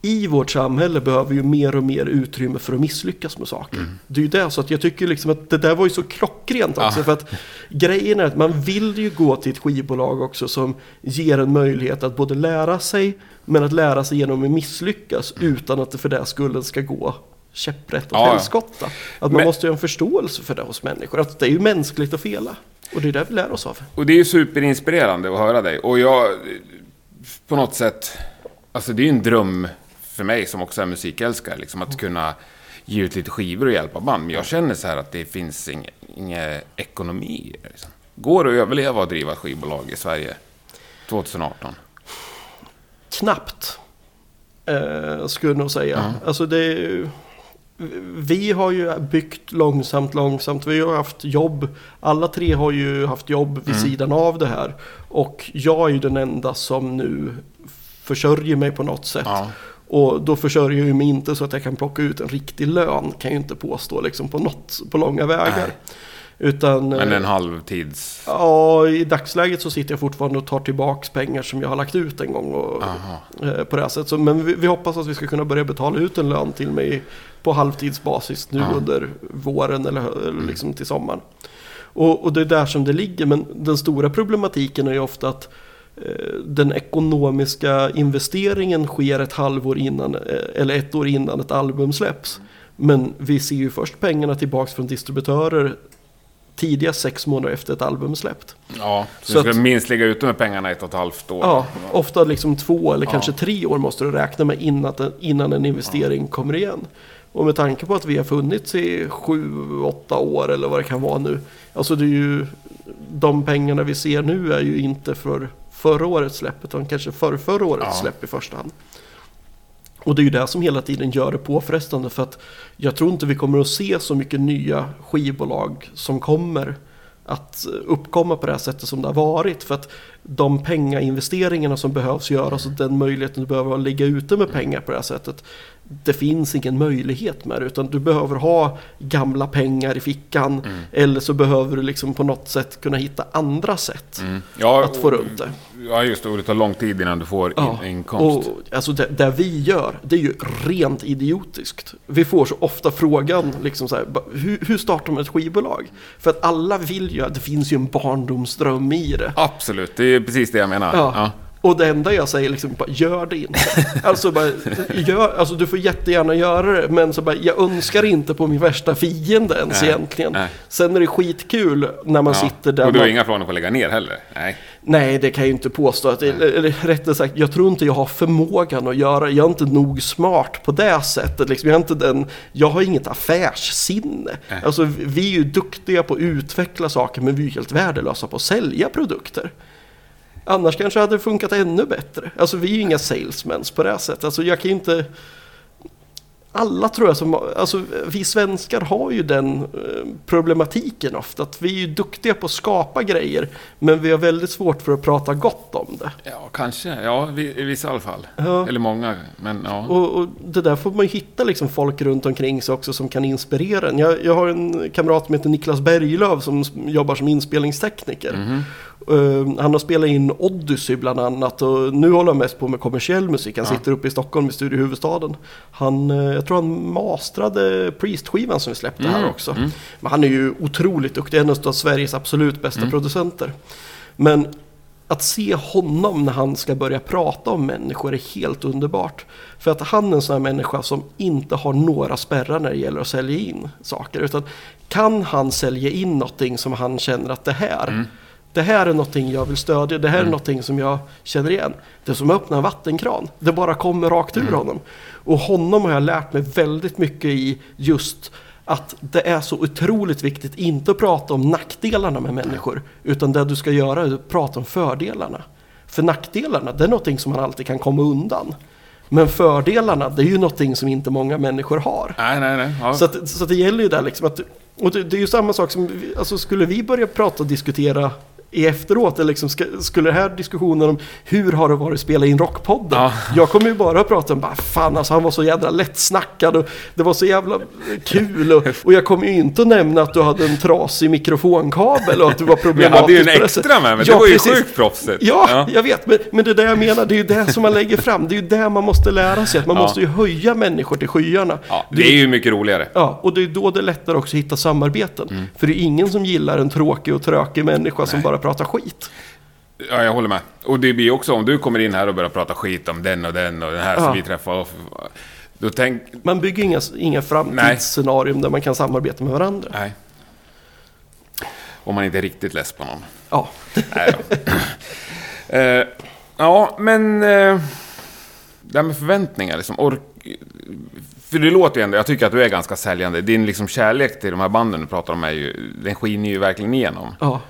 I vårt samhälle behöver vi ju mer och mer utrymme för att misslyckas med saker. Det är ju det, så att jag tycker liksom att det där var ju så klockrent också. Ja. För att grejen är att man vill ju gå till ett skivbolag också som ger en möjlighet att både lära sig, men att lära sig genom att misslyckas utan att det för det skullen ska gå käpprätt åt Ja, ja. helskotta. Att man Men- måste ju ha en förståelse för det hos människor. Att det är ju mänskligt att fela. Och det är det vi lär oss av. Och det är ju superinspirerande att höra dig. Och jag, på något sätt, alltså det är ju en dröm för mig som också är musikälskare, liksom att kunna ge ut lite skivor och hjälpa band. Men jag känner så här att det finns ingen, ingen ekonomi. Liksom. Går det att överleva och driva skivbolag i Sverige 2018? Knappt. Eh, skulle jag nog säga. Alltså det är ju- vi har ju byggt långsamt, långsamt. Vi har haft jobb. Alla tre har ju haft jobb vid sidan av det här. Och jag är ju den enda som nu försörjer mig på något sätt. Ja. Och då försörjer jag mig inte så att jag kan plocka ut en riktig lön. Kan jag ju inte påstå liksom på något, på långa vägar. Nej. Utan, Men eh, en halvtids... Ja, i dagsläget så sitter jag fortfarande och tar tillbaks pengar som jag har lagt ut en gång och, Aha. eh, på det här sättet. Så, men vi, vi hoppas att vi ska kunna börja betala ut en lön till mig på halvtidsbasis nu Ja. under våren eller, eller liksom till sommaren. Och, och det är där som det ligger. Men den stora problematiken är ju ofta att eh, den ekonomiska investeringen sker ett halvår innan, eh, eller ett år innan ett album släpps. Men vi ser ju först pengarna tillbaks från distributörer tidiga sex månader efter ett album är släppt. Ja, så, Så du ska minst ligga ute med pengarna ett och ett halvt år. Ja, ofta liksom två eller Ja. kanske tre år måste du räkna med innan, innan en investering kommer igen. Och med tanke på att vi har funnits i sju, åtta år eller vad det kan vara nu. Alltså det är ju, de pengarna vi ser nu är ju inte för förra årets släpp utan kanske för förra årets Ja. släpp i första hand. Och det är ju det som hela tiden gör det påfrestande för att jag tror inte vi kommer att se så mycket nya skivbolag som kommer att uppkomma på det här sättet som det har varit. För att de pengainvesteringarna som behövs göras och den möjligheten du behöver ligga ute med pengar på det här sättet. Det finns ingen möjlighet med det utan du behöver ha gamla pengar i fickan. Mm. Eller så behöver du liksom på något sätt kunna hitta andra sätt Mm. Ja, att få runt det. Ja, just det. Och det tar lång tid innan du får in, Ja, inkomst. Och, alltså det, det vi gör, det är ju rent idiotiskt. Vi får så ofta frågan, liksom så här, hur, hur startar man ett skivbolag? För att alla vill ju, det finns ju en barndomsdröm i det. Absolut, det är precis det jag menar. Ja. Och det enda jag säger liksom bara, gör det inte. Alltså, bara, gör, alltså du får jättegärna göra det, men så bara, jag önskar inte på min värsta fiende ens Nej, egentligen. nej. Sen är det skitkul när man Ja. sitter där. Och du har man, inga planer på att lägga ner heller? Nej. Nej, det kan jag ju inte påstå. Att, eller, eller rättare sagt, jag tror inte jag har förmågan att göra. Jag är inte nog smart på det sättet. Liksom, jag, är inte den, jag har inget affärssinne. Nej. Alltså, vi- är ju duktiga på att utveckla saker, men vi är helt värdelösa på att sälja produkter. Annars kanske hade det funkat ännu bättre. Alltså vi är ju inga salesmans på det här sättet. Alltså jag kan inte... Alla tror jag som... Alltså vi svenskar har ju den eh, problematiken ofta. Att vi är ju duktiga på att skapa grejer. Men vi har väldigt svårt för att prata gott om det. Ja, kanske. Ja, i vissa fall. Ja. Eller många. Men ja. Och, och det där får man ju hitta liksom folk runt omkring sig också som kan inspirera en. Jag, jag har en kamrat som heter Niklas Berglöf som jobbar som inspelningstekniker. Mhm. Eh, han har spelat in Odyssey bland annat och nu håller han mest på med kommersiell musik. Han Ja. sitter uppe i Stockholm i Studio Huvudstaden. Han, eh, jag tror han mastrade Priest-skivan som vi släppte här Mm, också. mm. Men han är ju otroligt duktig, en av Sveriges absolut bästa Mm. producenter. Men att se honom när han ska börja prata om människor är helt underbart. För att han är en sån här människa som inte har några spärrar när det gäller att sälja in saker. Utan kan han sälja in någonting som han känner att det här, Mm. Det här är någonting jag vill stödja, det här är Mm. någonting som jag känner igen. Det är som att öppna en vattenkran, det bara kommer rakt ur Mm. honom. Och honom har jag lärt mig väldigt mycket i just att det är så otroligt viktigt inte att prata om nackdelarna med människor. Utan det du ska göra är att prata om fördelarna. För nackdelarna, det är någonting som man alltid kan komma undan. Men fördelarna, det är ju någonting som inte många människor har. Nej, nej, nej. Ja. Så, att, så att det gäller ju där liksom att... Och det, det är ju samma sak som, alltså skulle vi börja prata och diskutera i efteråt, eller liksom ska, skulle den här diskussionen om hur har det varit att spela in Rockpodden? Ja. Jag kommer ju bara prata om bara fan alltså han var så jävla lättsnackad och det var så jävla kul och, och jag kommer ju inte att nämna att du hade en trasig mikrofonkabel och att du var Men (laughs) jag problematisk hade ju en det extra med mig. Det Ja, var ju precis. sjukt proffsigt. Ja, jag vet. Men, men det är det jag menar. Det är ju det som man lägger fram. Det är ju det man måste lära sig. Att man Ja. måste ju höja människor till skyarna. Ja, det är ju mycket roligare. Ja, och det är då det är lättare också att hitta samarbeten. Mm. För det är ingen som gillar en tråkig och trökig människa som Nej. bara pratar skit. Ja, jag håller med. Och det blir också om du kommer in här och börjar prata skit om den och den och den här Ja. som vi träffade. Då tänk... Man bygger inga, inga framtidsscenarium där man kan samarbeta med varandra. Nej. Om man inte är riktigt less på någon. Ja, Nej (laughs) eh, ja, men... Eh, det här med förväntningar liksom. Ork... För det låter ju ändå, jag tycker att du är ganska säljande. Din liksom kärlek till de här banden du pratar om är ju, den skiner ju verkligen igenom. ja.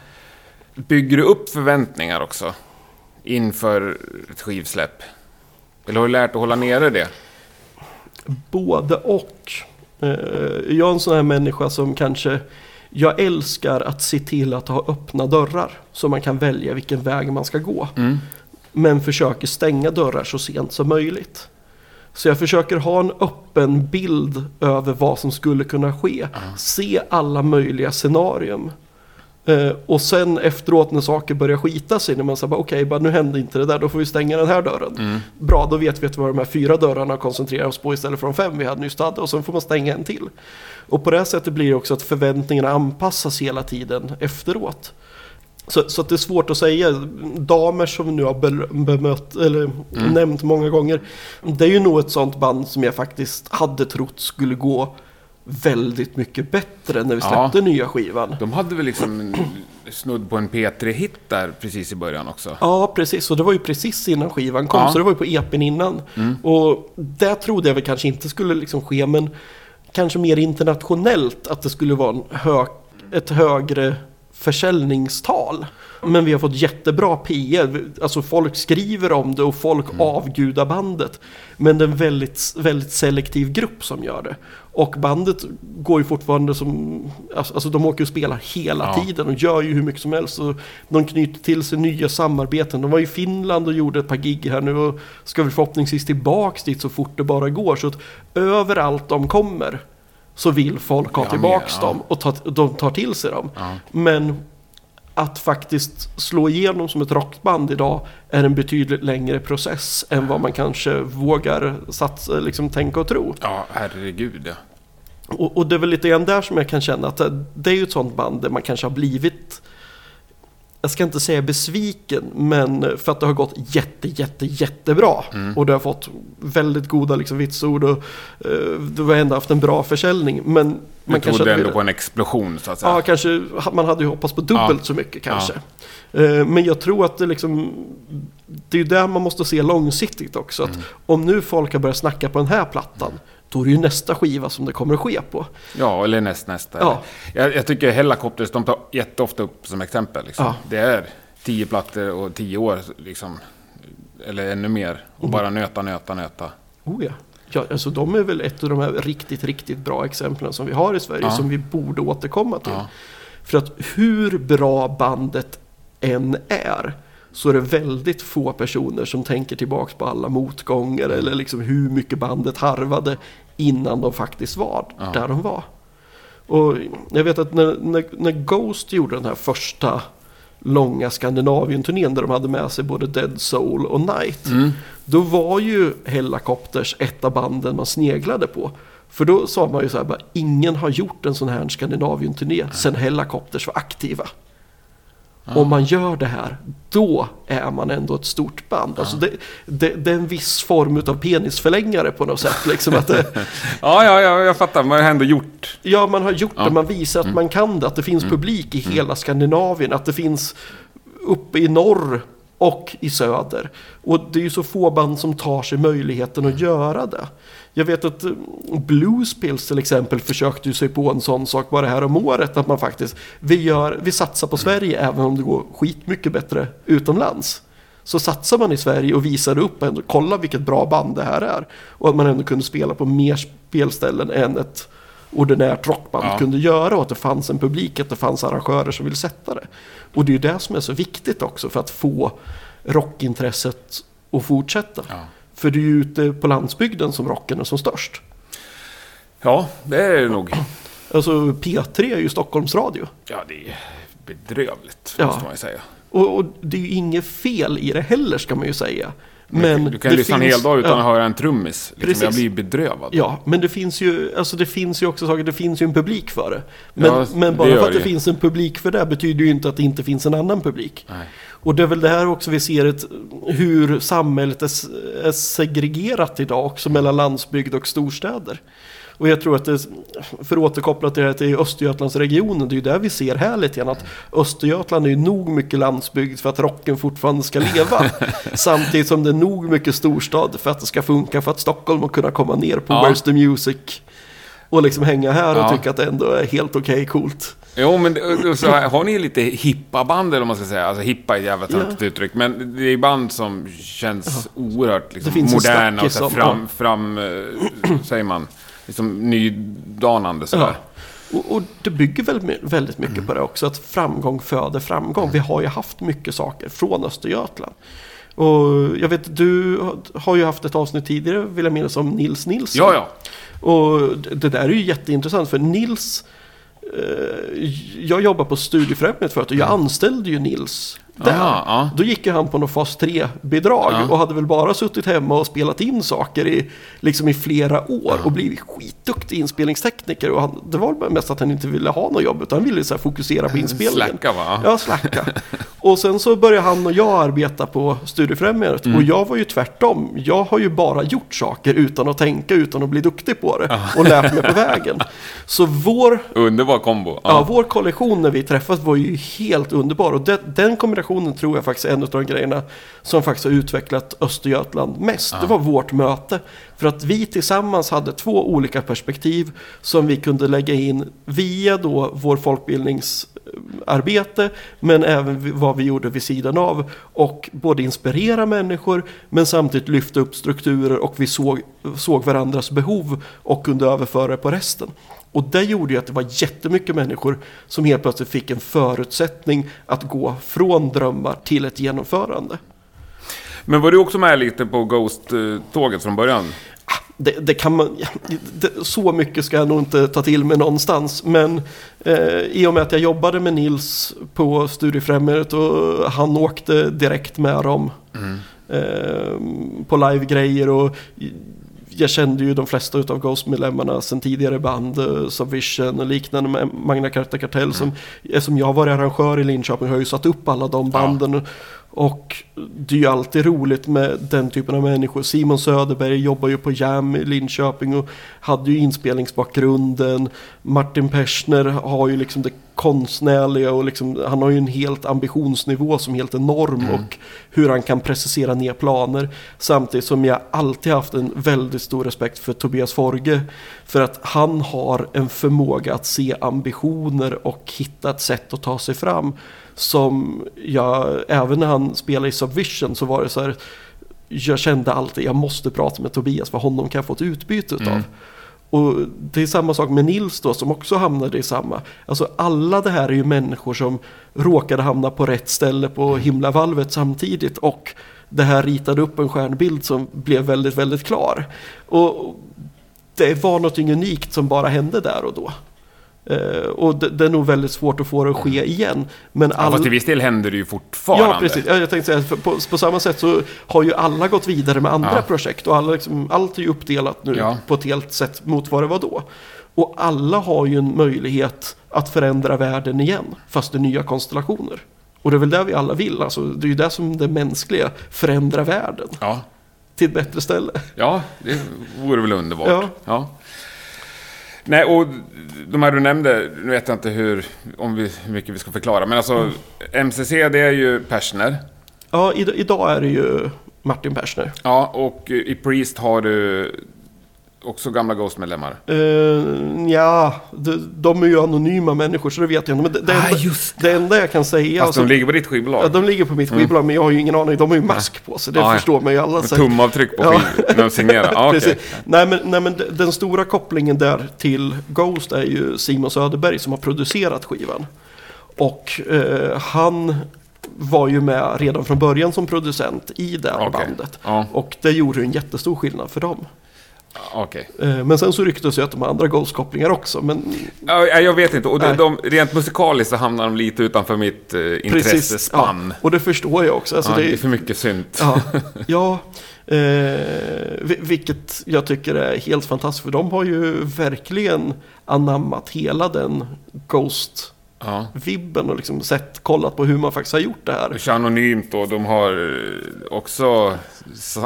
Bygger du upp förväntningar också? Inför ett skivsläpp? Eller har du lärt att hålla nere det? både och. Eh, Jag är en sån här människa som kanske... Jag älskar att se till att ha öppna dörrar. Så man kan välja vilken väg man ska gå. Mm. Men försöker stänga dörrar så sent som möjligt. Så jag försöker ha en öppen bild över vad som skulle kunna ske. Se alla möjliga scenarium. Eh, och sen efteråt när saker börjar skita sig, när man säger okej, bara nu hände inte det där, då får vi stänga den här dörren. Mm. Bra, då vet vi att vi har de här fyra dörrarna att koncentrera oss på istället för de fem vi hade nyss hade och sen får man stänga en till. Och på det här sättet blir det också att förväntningarna anpassas hela tiden efteråt. Så, så det är svårt att säga. Damer som vi nu har be- bemött, eller nämnt många gånger. Det är ju nog ett sånt band som jag faktiskt hade trott skulle gå väldigt mycket bättre när vi Ja. släppte nya skivan. De hade väl liksom snudd på en P3-hit där precis i början också. Ja, precis. Och det var ju precis innan skivan kom, Ja. Mm. så det var ju på EPn innan. Och det trodde jag väl kanske inte skulle liksom ske, men kanske mer internationellt att det skulle vara en hö ett högre försäljningstal. Men vi har fått jättebra PR. Alltså folk skriver om det och folk Mm. avgudar bandet. Men det är en väldigt, väldigt selektiv grupp som gör det. Och bandet går ju fortfarande som... Alltså alltså de åker och spelar hela Ja. tiden och gör ju hur mycket som helst. Och de knyter till sig nya samarbeten. De var i Finland och gjorde ett par gig här nu och ska väl förhoppningsvis tillbaks dit så fort det bara går. Så att överallt de kommer så vill folk ha Ja, tillbaks mer, ja. dem och ta, de tar till sig dem. Ja. Men att faktiskt slå igenom som ett rockband idag är en betydligt längre process än vad man kanske vågar satsa, liksom tänka och tro. Ja, herregud ja. Och, och det är väl lite grann där som jag kan känna att det, det är ju ett sånt band där man kanske har blivit jag ska inte säga besviken, men för att det har gått jätte, jätte, jättebra. Mm. Och det har fått väldigt goda liksom, vitsord och eh, det har ändå haft en bra försäljning. Men Du man kanske trodde hade ändå velat- på en explosion så att säga. Ja, kanske. Man hade ju hoppats på dubbelt Ja. så mycket kanske. Eh, Men jag tror att det liksom... Det är där man måste se långsiktigt också. Att om nu folk har börjat snacka på den här plattan. Då är det ju nästa skiva som det kommer att ske på. Ja, eller näst, nästa. Ja. Jag, jag tycker Hellacopters, de tar jätteofta upp som exempel. Liksom. Ja. Det är tio plattor och tio år, liksom. Eller ännu mer. Och Mm. bara nöta, nöta, nöta. Oh ja. ja alltså de är väl ett av de här riktigt, riktigt bra exemplen som vi har i Sverige. Ja. Som vi borde återkomma till. Ja. För att hur bra bandet än är. Så är det väldigt få personer som tänker tillbaks på alla motgångar. Eller liksom hur mycket bandet harvade innan de faktiskt var Ja. där de var. Och jag vet att när, när, när Ghost gjorde den här första långa Skandinavien-turnén där de hade med sig både Dead Soul och Night. Mm. Då var ju Hellacopters ett av banden man sneglade på. För då sa man ju så här, bara, ingen har gjort en sån här Skandinavien-turné sedan Hellacopters var aktiva. Om man gör det här, då är man ändå ett stort band. Alltså det, det, det är en viss form av penisförlängare på något sätt. Liksom att det, (laughs) Ja, ja, ja, jag fattar. Man har ändå gjort. ja, man har gjort Ja. Mm. det, man visar att man kan det. Att det finns publik i hela Skandinavien. Att det finns uppe i norr och i söder. Och det är ju så få band som tar sig möjligheten att göra det. Jag vet att eh, Bluespills till exempel försökte ju sig på en sån sak bara här om året. Att man faktiskt, vi, gör, vi satsar på Sverige även om det går skitmycket bättre utomlands. Så satsar man i Sverige och visar upp ändå, kolla vilket bra band det här är. Och att man ändå kunde spela på mer spelställen än ett ordinärt rockband Ja. kunde göra. Och att det fanns en publik, att det fanns arrangörer som vill sätta det. Och det är ju det som är så viktigt också för att få rockintresset att fortsätta. Ja. För det är ju ute på landsbygden som rocken är som störst. Ja, det är det nog. Alltså P3 är ju Stockholmsradio. Ja, det är bedrövligt, Ja. måste man ju säga. Och, och det är ju inget fel i det heller ska man ju säga. Men du kan det lyssna en finns- hel dag utan ja. att höra en trummis. Liksom, Precis. jag blir bedrövad. Ja, men det finns ju, alltså det finns ju också saker, det finns ju en publik för det. Men, Ja, men det bara gör för att det det. finns en publik för det betyder ju inte att det inte finns en annan publik. Nej. Och det är väl det här också vi ser ett, hur samhället är, är segregerat idag också mellan landsbygd och storstäder. Och jag tror att det, för att återkoppla till det här till Östergötlandsregionen, det är ju där vi ser här lite grann att Östergötland är ju nog mycket landsbygd för att rocken fortfarande ska leva. (laughs) Samtidigt som det är nog mycket storstad för att det ska funka för att Stockholm och kunna komma ner på Ja. Where's the Music. Och liksom hänga här och Ja. tycka att det ändå är helt okej coolt. Jo, men det- så här, har ni lite hippa band eller vad man ska säga? Alltså hippa är ett jävla Ja. töntigt uttryck. Men det är band som känns oerhört liksom, moderna och så här, om- fram, fram eh, säger man, liksom nydanande sådär. Ja. Och, och det bygger väldigt, väldigt mycket Mm. på det också, att framgång föder framgång. Vi har ju haft mycket saker från Östergötland. Och jag vet, du har ju haft ett avsnitt tidigare, vill jag minnas, om Nils Nilsson. Ja, ja. Och det där är ju jätteintressant, för Nils, eh, jag jobbar på Studiefrämjandet förut och jag Mm. anställde ju Nils där. Aha, ja. Då gick ju han på något fas 3-bidrag Ja. och hade väl bara suttit hemma och spelat in saker i, liksom i flera år och blivit skitduktig inspelningstekniker. Och han, det var mest att han inte ville ha något jobb utan han ville så fokusera på inspelningen. Släcka va? Ja, slacka. (laughs) Och sen så började han och jag arbeta på Studiefrämjandet. Mm. Och jag var ju tvärtom. Jag har ju bara gjort saker utan att tänka, utan att bli duktig på det. Och lärt mig på vägen. (laughs) Så vår, Underbar kombo. ja. vår kollektion när vi träffades var ju helt underbar. Och den, den kombinationen tror jag faktiskt är en av de grejerna som faktiskt har utvecklat Östergötland mest. Det var vårt möte. För att vi tillsammans hade två olika perspektiv som vi kunde lägga in via då vår folkbildningsarbete men även vad vi gjorde vid sidan av. Och både inspirera människor men samtidigt lyfta upp strukturer och vi såg, såg varandras behov och kunde överföra det på resten. Och det gjorde ju att det var jättemycket människor som helt plötsligt fick en förutsättning att gå från drömmar till ett genomförande. Men var du också med lite på Ghost-tåget från början? Det, det kan man, det, så mycket ska jag nog inte ta till mig någonstans. Men eh, i och med att jag jobbade med Nils på Studiefrämjandet och han åkte direkt med dem eh, på live-grejer. Och jag kände ju de flesta av Ghost-medlemmarna sen tidigare band, eh, Subvision och liknande med Magna Carta Kartell. Som, eftersom jag var arrangör i Linköping har jag ju satt upp alla de banden. Och det är ju alltid roligt med den typen av människor. Simon Söderberg jobbar ju på Jam i Linköping och hade ju inspelningsbakgrunden. Martin Persner har ju liksom det konstnärliga och liksom, han har ju en helt ambitionsnivå som är helt enorm och hur han kan precisera ner planer. Samtidigt som jag alltid haft en väldigt stor respekt för Tobias Forge. För att han har en förmåga att se ambitioner och hitta ett sätt att ta sig fram. Som jag, även när han spelade i Subvision så var det så här. Jag kände alltid, jag måste prata med Tobias för honom kan jag få ett utbyte utav. Och det är samma sak med Nils då som också hamnade i samma. Alltså alla det här är ju människor som råkade hamna på rätt ställe på himlavalvet samtidigt. Och det här ritade upp en stjärnbild som blev väldigt, väldigt klar. Och det var någonting unikt som bara hände där och då. Eh, och det, det är nog väldigt svårt att få det att ske igen. Men Ja, all... fast till viss del händer det ju fortfarande. Ja, precis. Ja, jag tänkte säga, på, på samma sätt så har ju alla gått vidare med andra Ja. projekt. Och alla liksom, allt är ju uppdelat nu Ja. på ett helt sätt mot vad det var då. Och alla har ju en möjlighet att förändra världen igen, fast i nya konstellationer. Och det är väl det vi alla vill, alltså, det är ju det som det mänskliga, förändra världen Ja. till ett bättre ställe. ja, det vore väl underbart. Ja. Nej, och de här du nämnde, nu vet jag inte hur, om vi, hur mycket vi ska förklara, men alltså Mm. MCC det är ju Persner. Ja, id- idag är det ju Martin Persner. Ja, och i Priest har du också gamla Ghost-medlemmar. Uh, ja, de, de är ju anonyma människor så det vet jag inte. Men det, det, Ah, enda, just det enda jag kan säga... Fast alltså- de ligger på ditt skivbolag. Ja, de ligger på mitt skivbolag men jag har ju ingen aning. De har ju mask på sig, det Ja, ja. förstår man ju alla. Med så- tumavtryck på Ja. skiv- när de signerar. Ja, (laughs) okej. Precis. nej, men, nej men den stora kopplingen där till Ghost är ju Simon Söderberg som har producerat skivan. Och eh, han var ju med redan från början som producent i det här Okej. bandet. Ja, Och det gjorde ju en jättestor skillnad för dem. Okej. Eh, men sen så ryktes ju att de har andra Ghost-kopplingar också. Men Ja, jag vet inte. Och de, de, rent musikaliskt så hamnar de lite utanför mitt eh, intressespann. ja, och det förstår jag också. Alltså, ja, det, det är för mycket synt. Ja, (laughs) ja eh, vi- vilket jag tycker är helt fantastiskt. För de har ju verkligen anammat hela den Ghost-vibben Ja. och liksom sett, kollat på hur man faktiskt har gjort det De här. kör anonymt och de har eh, också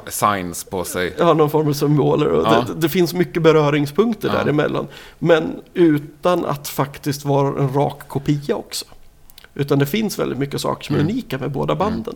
signs på sig. Ja, någon form av symboler. Och Ja. det, det finns mycket beröringspunkter Ja. däremellan. Men utan att faktiskt vara en rak kopia också. Utan det finns väldigt mycket saker som är Mm. unika med båda banden.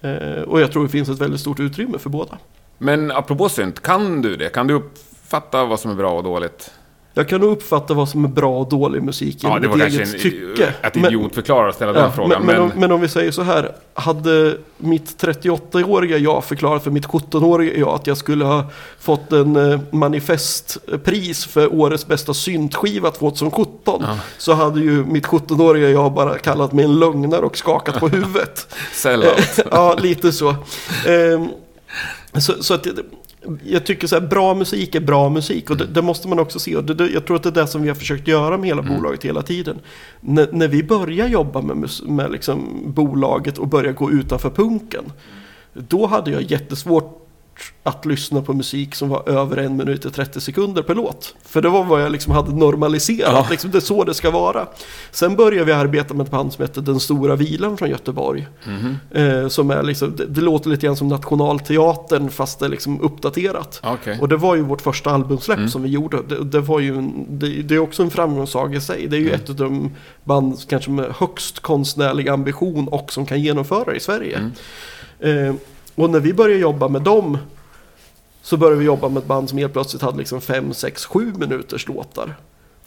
Eh, och jag tror det finns ett väldigt stort utrymme för båda. Men apropå synt, kan du det? Kan du uppfatta vad som är bra och dåligt? Jag kan nog uppfatta vad som är bra och dålig musik Ja, genom det var kanske en, tycke. att Men- idiotförklara och ställa den Ja, frågan. men, men, om, men om vi säger så här. Hade mitt 38-åriga jag förklarat för mitt 17-åriga jag att jag skulle ha fått en eh, manifestpris för årets bästa syntskiva 2017. Ja. Så hade ju mitt 17-åriga jag bara kallat mig en lögnare och skakat på huvudet. (laughs) (laughs) Ja, lite så. Ehm, så, så att jag tycker så här, bra musik är bra musik och det, det måste man också se. Och det, det, jag tror att det är det som vi har försökt göra med hela bolaget hela tiden. N när vi börjar jobba med, med liksom bolaget och börjar gå utanför punken. Då hade jag jättesvårt att lyssna på musik som var över en minut och 30 sekunder per låt. För det var vad jag liksom hade normaliserat, Ja. liksom, det är så det ska vara. Sen började vi arbeta med ett band som heter Den Stora Vilan från Göteborg. Eh, som är liksom, det, det låter lite grann som Nationalteatern fast det är liksom uppdaterat. Okej. Och det var ju vårt första albumsläpp som vi gjorde. Det, det, var ju en, det, det är också en framgångssaga i sig. Det är ju ett av de band kanske med högst konstnärlig ambition och som kan genomföra det i Sverige. Eh, och när vi började jobba med dem så började vi jobba med ett band som helt plötsligt hade liksom 5, 6, 7 minuters låtar.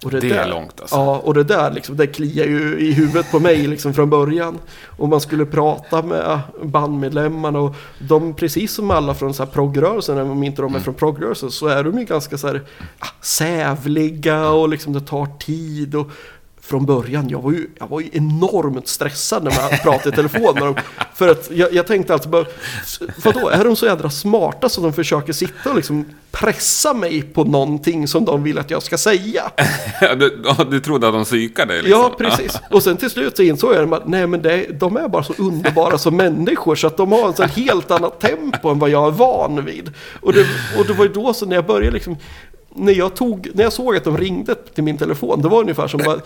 Och Det är där, långt, alltså. Ja, och det där liksom, det kliar ju i huvudet på mig liksom från början. Och man skulle prata med bandmedlemmarna och de, precis som alla från så här proggrörelsen, även om inte de är Mm. från proggrörelsen, så är de ju ganska så här ah, sävliga och liksom det tar tid. Och från början, jag var ju, jag var ju enormt stressad när man pratade i telefon med dem. För att jag, jag tänkte alltid bara, vadå, är de så jädra smarta så de försöker sitta och liksom pressa mig på någonting som de vill att jag ska säga? (laughs) du, du trodde att de psykade dig liksom? Ja, precis. Och sen till slut så insåg jag att nej, men det, de är bara så underbara som människor så att de har en sån helt annat tempo än vad jag är van vid. Och det, och det var ju då så när jag började liksom när jag, tog, när jag såg att de ringde till min telefon, det var ungefär som bara,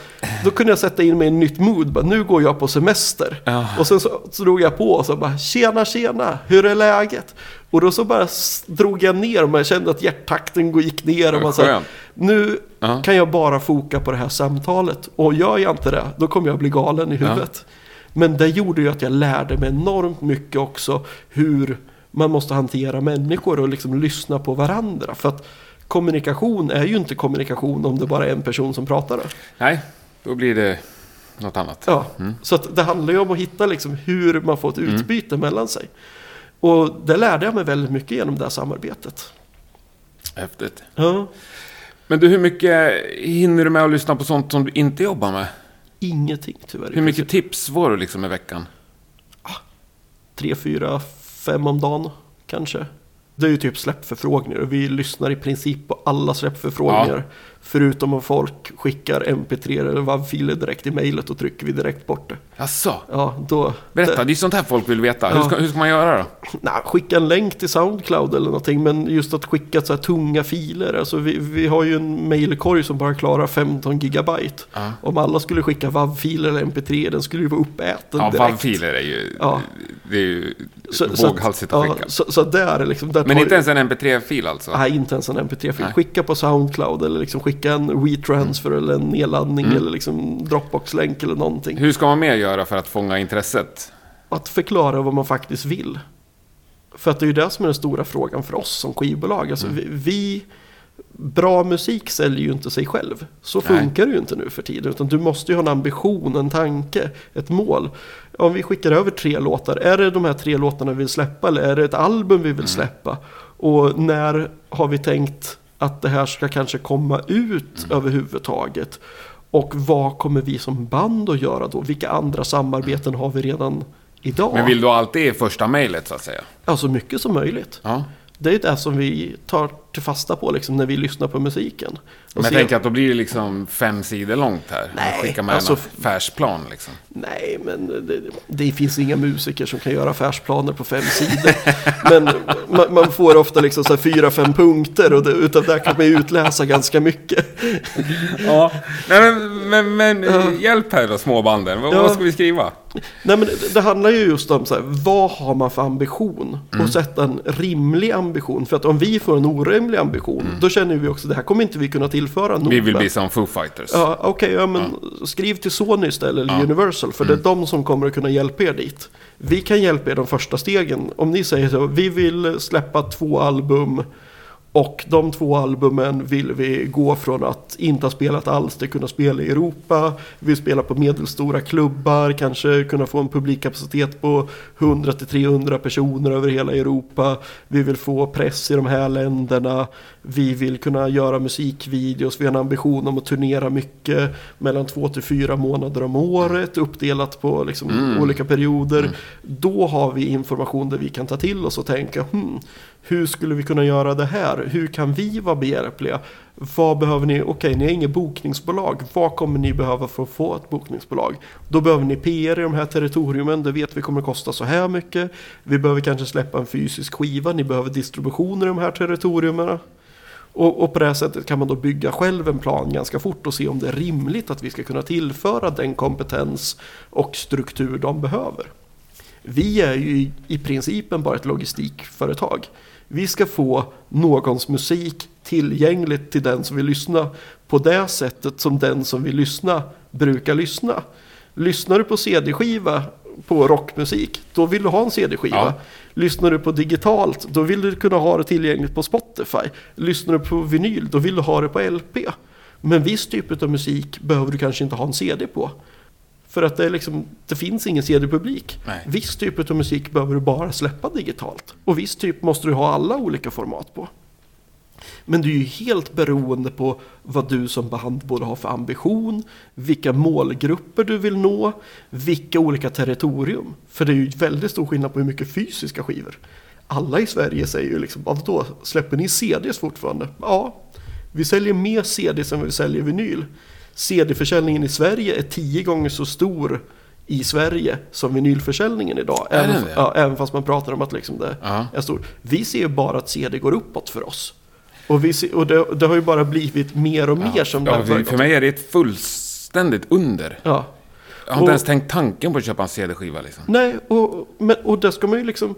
då kunde jag sätta in mig i en nytt mood, bara, nu går jag på semester. Ja. Och sen så, så drog jag på och så bara, tjena tjena, hur är läget? Och då så bara drog jag ner och man kände att hjärttakten gick ner och man sa, nu Ja. kan jag bara foka på det här samtalet. Och gör jag inte det, då kommer jag bli galen i huvudet. Men det gjorde ju att jag lärde mig enormt mycket också hur man måste hantera människor och liksom lyssna på varandra. För att kommunikation är ju inte kommunikation om det bara är en person som pratar. Nej, då blir det något annat. Ja, så att det handlar ju om att hitta liksom hur man får ett utbyte mellan sig. Och det lärde jag mig väldigt mycket genom det här samarbetet. Häftigt. Ja, Men du, hur mycket hinner du med att lyssna på sånt som du inte jobbar med? ingenting tyvärr. Hur mycket tips får du liksom i veckan? tre, fyra, fem om dagen kanske. Det är ju typ släppförfrågningar och vi lyssnar i princip på alla släppförfrågningar. Förutom om folk skickar mp3 eller WAV-filer direkt i mejlet och trycker vi direkt bort det. Jaså? Ja, då... Berätta, Det, är sånt här folk vill veta. Hur Ja. ska, hur ska man göra då? nej, skicka en länk till Soundcloud eller någonting. Men just att skicka så här tunga filer. Alltså vi, vi har ju en mejlkorg som bara klarar 15 gigabyte. Ja. Om alla skulle skicka WAV-filer eller mp3, den skulle ju vara uppäten Ja, direkt. WAV-filer är ju, Ja. det är ju Så- våghalsigt att ja, skicka. Så, så där är liksom... Där Men inte ens en mp3-fil alltså? Nej, inte ens en mp3-fil. Nej. Skicka på Soundcloud eller liksom skicka en WeTransfer eller en nedladdning Mm. eller liksom Dropbox-länk eller någonting. Hur ska man mer göra för att fånga intresset? Att förklara vad man faktiskt vill. För att det är ju det som är den stora frågan för oss som skivbolag. Alltså Mm. vi, vi, bra musik säljer ju inte sig själv. Så Nej. funkar det ju inte nu för tiden. Utan du måste ju ha en ambition, en tanke, ett mål. Om vi skickar över tre låtar, är det de här tre låtarna vi vill släppa eller är det ett album vi vill Mm. släppa? Och när har vi tänkt att det här ska kanske komma ut Mm. överhuvudtaget? Och vad kommer vi som band att göra då? Vilka andra samarbeten har vi redan idag? Men vill du alltid i första mejlet så att säga? Ja, så mycket som möjligt. Ja. Det är det som vi tar fasta på liksom, när vi lyssnar på musiken. Och Men jag tänker att då blir det liksom fem sidor långt här. Nej, Skicka med alltså- en affärsplan liksom. Nej, men det, det finns inga musiker som kan göra affärsplaner på fem sidor. (laughs) men man, man får ofta liksom så här fyra, fem punkter och det, utav det kan man ju utläsa ganska mycket. (laughs) Ja. Nej, men, men, men hjälp här då, småbanden. Vad, Ja. vad ska vi skriva? Nej, men det, det handlar ju just om så här, vad har man för ambition? Och sätta en rimlig ambition. För att om vi får en orimlig ambition, då känner vi också det här kommer inte vi kunna tillföra nog. Vi vill bli som Foo Fighters. Ja, okej, ja, men skriv till Sony istället, eller Ja. Universal, för det är de som kommer att kunna hjälpa er dit. Vi kan hjälpa er de första stegen. Om ni säger så, vi vill släppa två album och de två albumen vill vi gå från att inte ha spelat alls till kunna spela i Europa. Vi vill spela på medelstora klubbar, kanske kunna få en publikkapacitet på 100-300 personer över hela Europa. Vi vill få press i de här länderna. Vi vill kunna göra musikvideos. Vi har en ambition om att turnera mycket mellan två till fyra månader om året uppdelat på liksom olika perioder. Då har vi information där vi kan ta till oss och tänka hmm, hur skulle vi kunna göra det här? Hur kan vi vara behjälpliga? Vad behöver ni? Okej, ni har inget bokningsbolag. Vad kommer ni behöva för att få ett bokningsbolag? Då behöver ni PR i de här territoriumen. Det vet vi kommer kosta så här mycket. Vi behöver kanske släppa en fysisk skiva. Ni behöver distribution i de här territoriumen. Och, och på det här sättet kan man då bygga själv en plan ganska fort och se om det är rimligt att vi ska kunna tillföra den kompetens och struktur de behöver. Vi är ju i, i principen bara ett logistikföretag. Vi ska få någons musik tillgängligt till den som vill lyssna på det sättet som den som vill lyssna brukar lyssna. Lyssnar du på CD-skiva på rockmusik, då vill du ha en CD-skiva. Ja. Lyssnar du på digitalt, då vill du kunna ha det tillgängligt på Spotify. Lyssnar du på vinyl, då vill du ha det på LP. Men viss typ av musik behöver du kanske inte ha en CD på. För att det, liksom, det finns ingen CD-publik. Viss typ av musik behöver du bara släppa digitalt. Och viss typ måste du ha alla olika format på. Men du är ju helt beroende på vad du som band både har för ambition, vilka målgrupper du vill nå, vilka olika territorium. För det är ju väldigt stor skillnad på hur mycket fysiska skivor. Alla i Sverige säger ju liksom, vadå, släpper ni CDs fortfarande? Ja, vi säljer mer CDs än vi säljer vinyl. CD-försäljningen i Sverige är tio gånger så stor i Sverige som vinylförsäljningen idag. Även, den det? ja, även fast man pratar om att liksom det Ja. är stor. Vi ser ju bara att CD går uppåt för oss. Och, vi ser, och det, det har ju bara blivit mer och mer som det Ja, har för, för mig är det ett fullständigt under. Ja. Jag har inte Och- ens tänkt tanken på att köpa en CD-skiva liksom. Nej, och, men, och det ska man ju liksom...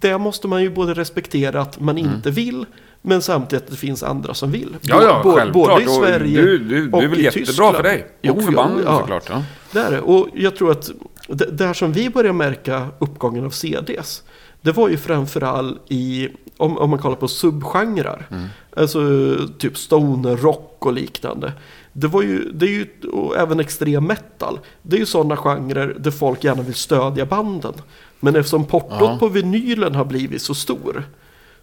Det måste man ju både respektera att man inte vill, men samtidigt att det finns andra som vill. Mm. Ja, ja, bo- självklart. Både i Och Sverige du, du, och det är väl i jättebra Tyskland. för dig. Jo, och för bandet ja. såklart. Ja. Det är det. Och jag tror att det, där som vi börjar märka uppgången av CDs, det var ju framförallt i, om, om man kollar på subgenrer, Mm. alltså typ stoner rock och liknande. Det, var ju, det är ju, och även extrem metal, det är ju sådana genrer där folk gärna vill stödja banden. Men eftersom portot Ja. på vinylen har blivit så stor,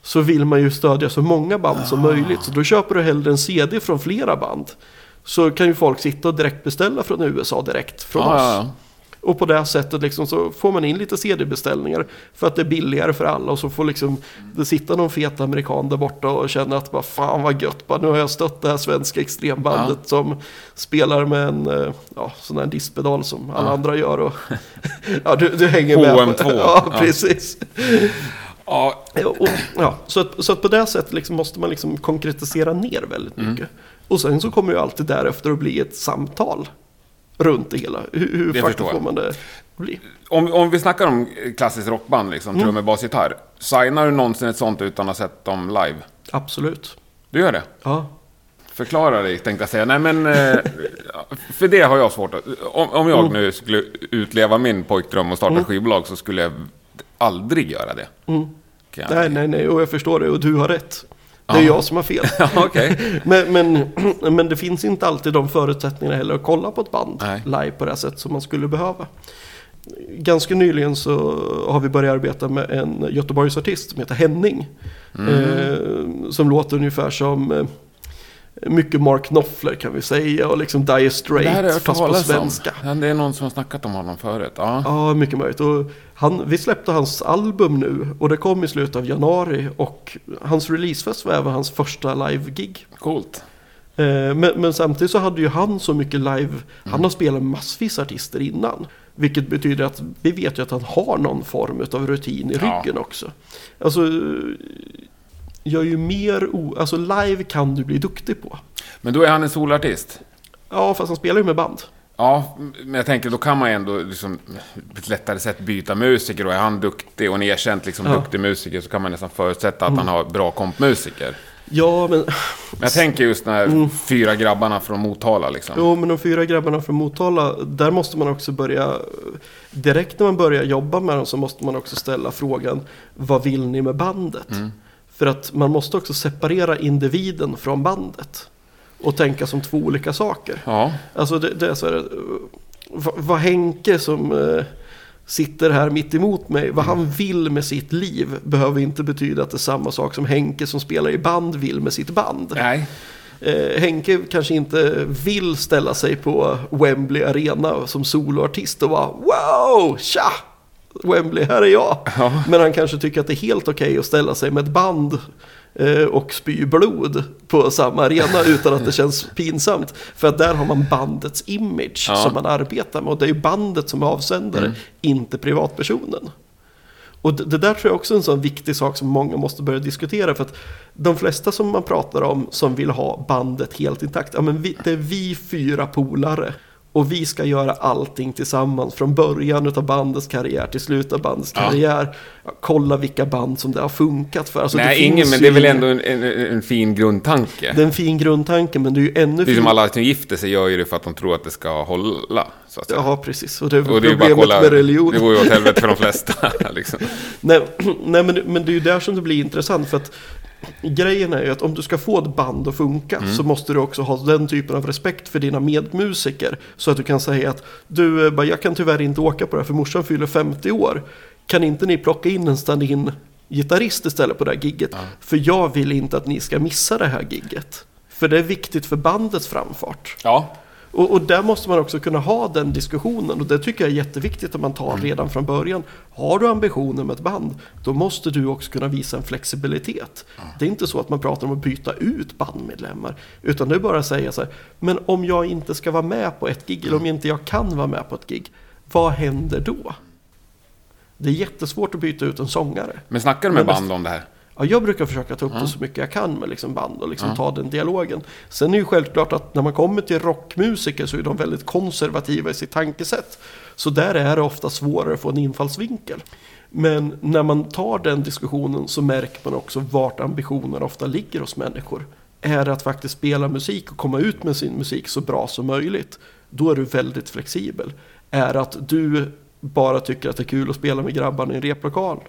så vill man ju stödja så många band som möjligt. Så då köper du hellre en CD från flera band. Så kan ju folk sitta och direkt beställa från USA direkt från Ja, oss. Ja, ja. Och på det sättet liksom så får man in lite CD-beställningar för att det är billigare för alla och så får liksom det sitta någon fet amerikan där borta och känna att bara, fan vad gött, bara, nu har jag stött det här svenska extrembandet som spelar med en eh, ja, sån här diskpedal som alla Ja. andra gör. Och, (laughs) ja, du, du hänger med. HM2. Ja, Ja. precis. Ja, Ja, och, ja, så, att, så att på det sättet liksom måste man liksom konkretisera ner väldigt Mm. mycket. Och sen så kommer ju alltid därefter att bli ett samtal runt det hela. Hur, hur Det faktiskt får man det bli? om, om vi snackar om klassiskt rockband, liksom, Mm. trummor, bas, gitarr. Signar du någonsin ett sånt utan att ha sett dem live? Absolut. Du gör det? Ja. Förklara dig, tänkte jag säga. Nej, men... eh, (laughs) för det har jag svårt att... Om, om jag Mm. nu skulle utleva min pojkdröm och starta ett skivbolag så skulle jag aldrig göra det. Mm. Nej, nej, nej, och jag förstår det och du har rätt. Det är Ja. jag som har fel. (laughs) Okej. (laughs) Men, men, (clears throat) men det finns inte alltid de förutsättningarna heller att kolla på ett band Nej. live på det sätt som man skulle behöva. Ganska nyligen så har vi börjat arbeta med en Göteborgsartist som heter Henning. Mm. Eh, som låter ungefär som eh, mycket Mark Knopfler kan vi säga och liksom Dire Straits fast på om. svenska. Ja, Det är någon som har snackat om honom förut. Ja. Ja, mycket möjligt. Och han, vi släppte hans album nu och det kom i slutet av januari och hans releasefest var även hans första live-gig. Coolt. Eh, Men, men samtidigt så hade ju han så mycket live, han har spelat massvis artister innan. Vilket betyder att vi vet ju att han har någon form av rutin i Ja. ryggen också. Alltså, jag är ju mer o... Alltså live kan du bli duktig på. Men då är han en solartist? Ja, fast han spelar ju med band. Ja, men jag tänker då kan man ju ändå liksom, på ett lättare sätt byta musiker. Och är han duktig och en erkänt liksom, Ja. duktig musiker så kan man nästan förutsätta att han har bra kompmusiker. Ja, men... Men jag tänker just de här fyra grabbarna från Motala liksom. Jo, men de fyra grabbarna från Motala, där måste man också börja... Direkt när man börjar jobba med dem så måste man också ställa frågan, vad vill ni med bandet? För att man måste också separera individen från bandet. Och tänka som två olika saker. Ja, Alltså det, det är så här, eh, vad, Henke som eh, sitter här mitt emot mig, vad han vill med sitt liv behöver inte betyda att det är samma sak som Henke som spelar i band vill med sitt band. nej. Eh, Henke kanske inte vill ställa sig på Wembley Arena som soloartist och bara wow, tja! Wembley, här är jag. Men han kanske tycker att det är helt okej att ställa sig med ett band och spy blod på samma arena (laughs) utan att det känns pinsamt. För att där har man bandets image Ja. som man arbetar med. Och det är ju bandet som är avsändare, inte privatpersonen. Och det, det där tror jag också är en sån viktig sak som många måste börja diskutera. För att de flesta som man pratar om som vill ha bandet helt intakt, ja men vi, det är vi fyra polare. Och vi ska göra allting tillsammans från början av bandets karriär till slutet av bandets Ja. karriär. Kolla vilka band som det har funkat för. Alltså, Nej, ingen, men det är väl ändå en, en, en fin grundtanke. Det är en fin grundtanke men det är ju ännu Det är som alla som gifter sig gör ju det för att de tror att det ska hålla. Så att säga. Ja, precis. Och det är och det är problemet kolla, med religion. det går ju åt helvete för de flesta. (laughs) liksom. Nej, (clears throat) nej men, men det är ju där som det blir intressant för att grejen är ju att om du ska få ett band att funka Mm. så måste du också ha den typen av respekt för dina medmusiker. Så att du kan säga att du, eh, bara, jag kan tyvärr inte åka på det här för morsan fyller 50 år. Kan inte ni plocka in en stand-in gitarrist istället på det här gigget? För jag vill inte att ni ska missa det här gigget. För det är viktigt för bandets framfart. Ja, Och, och där måste man också kunna ha den diskussionen och det tycker jag är jätteviktigt att man tar Mm. redan från början. Har du ambitioner med ett band, då måste du också kunna visa en flexibilitet. Det är inte så att man pratar om att byta ut bandmedlemmar, utan det är bara att säga så här, men om jag inte ska vara med på ett gig, eller om inte jag kan vara med på ett gig, vad händer då? Det är jättesvårt att byta ut en sångare. men snackar du med Men band om det här? Ja, jag brukar försöka ta upp det så mycket jag kan med liksom band och liksom ta den dialogen. Sen är ju självklart att när man kommer till rockmusiker så är de väldigt konservativa i sitt tankesätt. Så där är det ofta svårare att få en infallsvinkel. Men när man tar den diskussionen så märker man också vart ambitionen ofta ligger hos människor. Är det att faktiskt spela musik och komma ut med sin musik så bra som möjligt, då är du väldigt flexibel. Är det att du bara tycker att det är kul att spela med grabbarna i en replokal,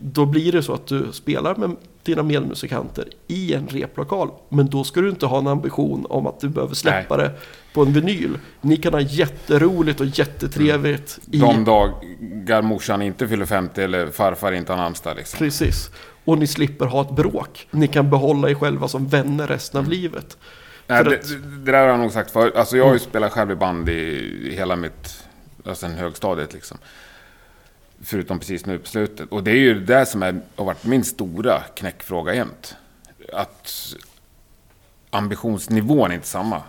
då blir det så att du spelar med dina medmusikanter i en replokal. Men då ska du inte ha en ambition om att du behöver släppa det på en vinyl. Ni kan ha jätteroligt och jättetrevligt i... De dagar morsan inte fyller 50 eller farfar inte har namnsdag liksom. Precis. Och ni slipper ha ett bråk. Ni kan behålla er själva som vänner resten av livet. Nej, det, att- det där har jag nog sagt förut. Alltså jag har ju spelat själv i band i hela mitt, alltså högstadiet liksom. Förutom precis nu på slutet. Och det är ju det som är, har varit min stora knäckfråga jämt. Att ambitionsnivån är inte samma.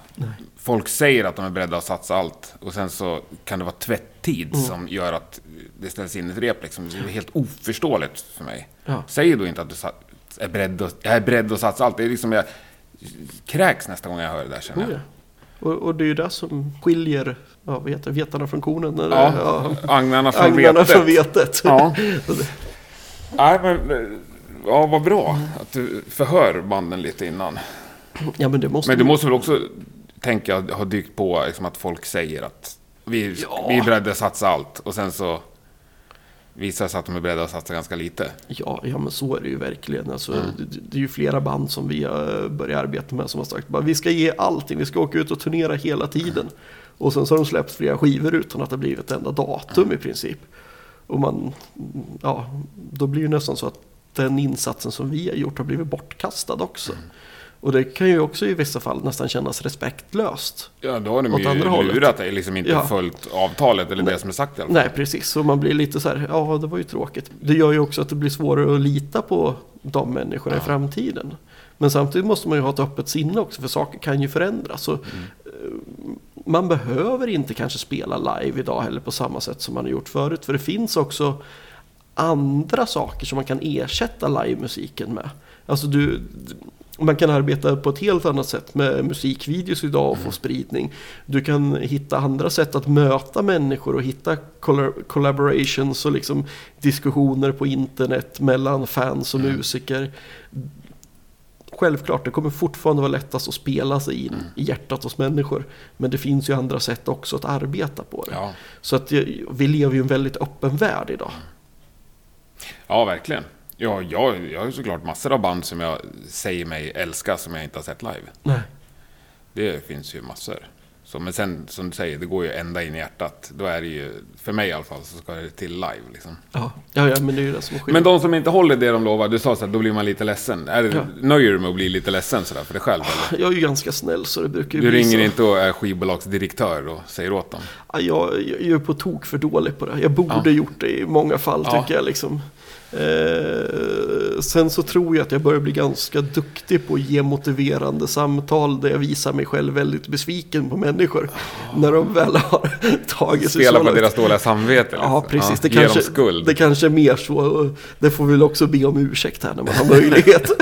Folk säger att de är beredda att satsa allt och sen så kan det vara tvätttid Mm. som gör att det ställs in ett rep. Liksom. Det är helt oförståeligt för mig. Ja. Säg då inte att du är beredd att, jag är beredd att satsa allt. Det är liksom jag kräks nästa gång jag hör det där känner Oh, jag. Ja. och, och det är ju det som skiljer ja, det, vetarna från kornen. Eller, Ja, agnarna från agnarna vetet. från vetet. Ja. (laughs) Nej, men, ja, vad bra att du förhör banden lite innan. ja, men det måste Men du måste väl också, tänka ha dykt på liksom att folk säger att vi, Ja. vi är beredda att satsa allt och sen så visar sig att de är beredda att satsa ganska lite. Ja, ja men så är det ju verkligen. Alltså, Mm. det, det är ju flera band som vi har börjat arbeta med som har sagt bara, vi ska ge allting, vi ska åka ut och turnera hela tiden. Och sen så har de släppt flera skivor utan att det blivit ett enda datum i princip. Och man, ja, då blir det nästan så att den insatsen som vi har gjort har blivit bortkastad också. Mm. Och det kan ju också i vissa fall nästan kännas respektlöst. Ja, då har de ju andra lurat dig, liksom inte Ja. följt avtalet eller det som är sagt i alla fall. Nej, precis. Så man blir lite så här, ja det var ju tråkigt. Det gör ju också att det blir svårare att lita på de människorna i framtiden. Men samtidigt måste man ju ha ett öppet sinne också, för saker kan ju förändras. Så, eh, Man behöver inte kanske spela live idag heller på samma sätt som man har gjort förut. För det finns också andra saker som man kan ersätta livemusiken med. Alltså du, man kan arbeta på ett helt annat sätt med musikvideos idag och få spridning. Du kan hitta andra sätt att möta människor och hitta colla- collaborations och liksom diskussioner på internet mellan fans och musiker. Självklart, det kommer fortfarande vara lättast att spela sig in i hjärtat hos människor. Men det finns ju andra sätt också att arbeta på det. Ja. Så att jag- vi lever ju i en väldigt öppen värld idag. ja, verkligen. Ja, jag, jag har ju såklart massor av band som jag säger mig älska som jag inte har sett live. Nej. Det finns ju massor. Så, men sen, som du säger, det går ju ända in i hjärtat. Då är det ju, för mig i alla fall, så ska det till live liksom. Ja, ja, ja men det är ju det som är Men de som inte håller det de lovar, du sa så att då blir man lite ledsen. Är det, Ja. Nöjer du med att bli lite ledsen sådär för dig själv? Eller? (laughs) Jag är ju ganska snäll så det brukar ju Du bli ringer så. inte och är skivbolagsdirektör och säger åt dem? Ja, jag, jag är ju på tok för dålig på det. Jag borde Ja. gjort det i många fall tycker jag liksom. Eh, sen så tror jag att jag börjar bli ganska duktig på att ge motiverande samtal där jag visar mig själv väldigt besviken på människor. När de väl har (laughs) tagit sig Spela så på deras dåliga samvete? Liksom. Ja, precis. det, ge kanske, skuld. det kanske är mer så. Det får vi väl också be om ursäkt här när man har möjlighet. (laughs)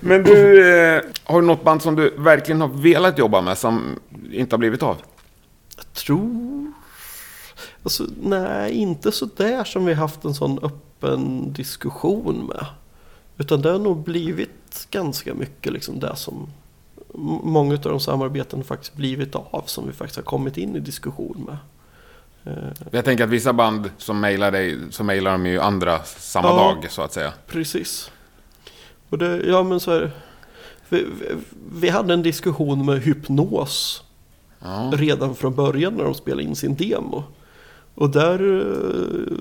Men du, eh, har du något band som du verkligen har velat jobba med som inte har blivit av? Jag tror... Alltså, nej, inte så där som vi haft en sån öppen diskussion med. Utan det har nog blivit ganska mycket liksom det som många av de samarbeten faktiskt blivit av som vi faktiskt har kommit in i diskussion med. Eh, Jag tänker att vissa band som mejlar dig, så mejlar de ju andra samma Ja. dag så att säga. precis. Och det, ja men så här, vi, vi, vi hade en diskussion med Hypnos Ja. redan från början när de spelade in sin demo. Och där eh,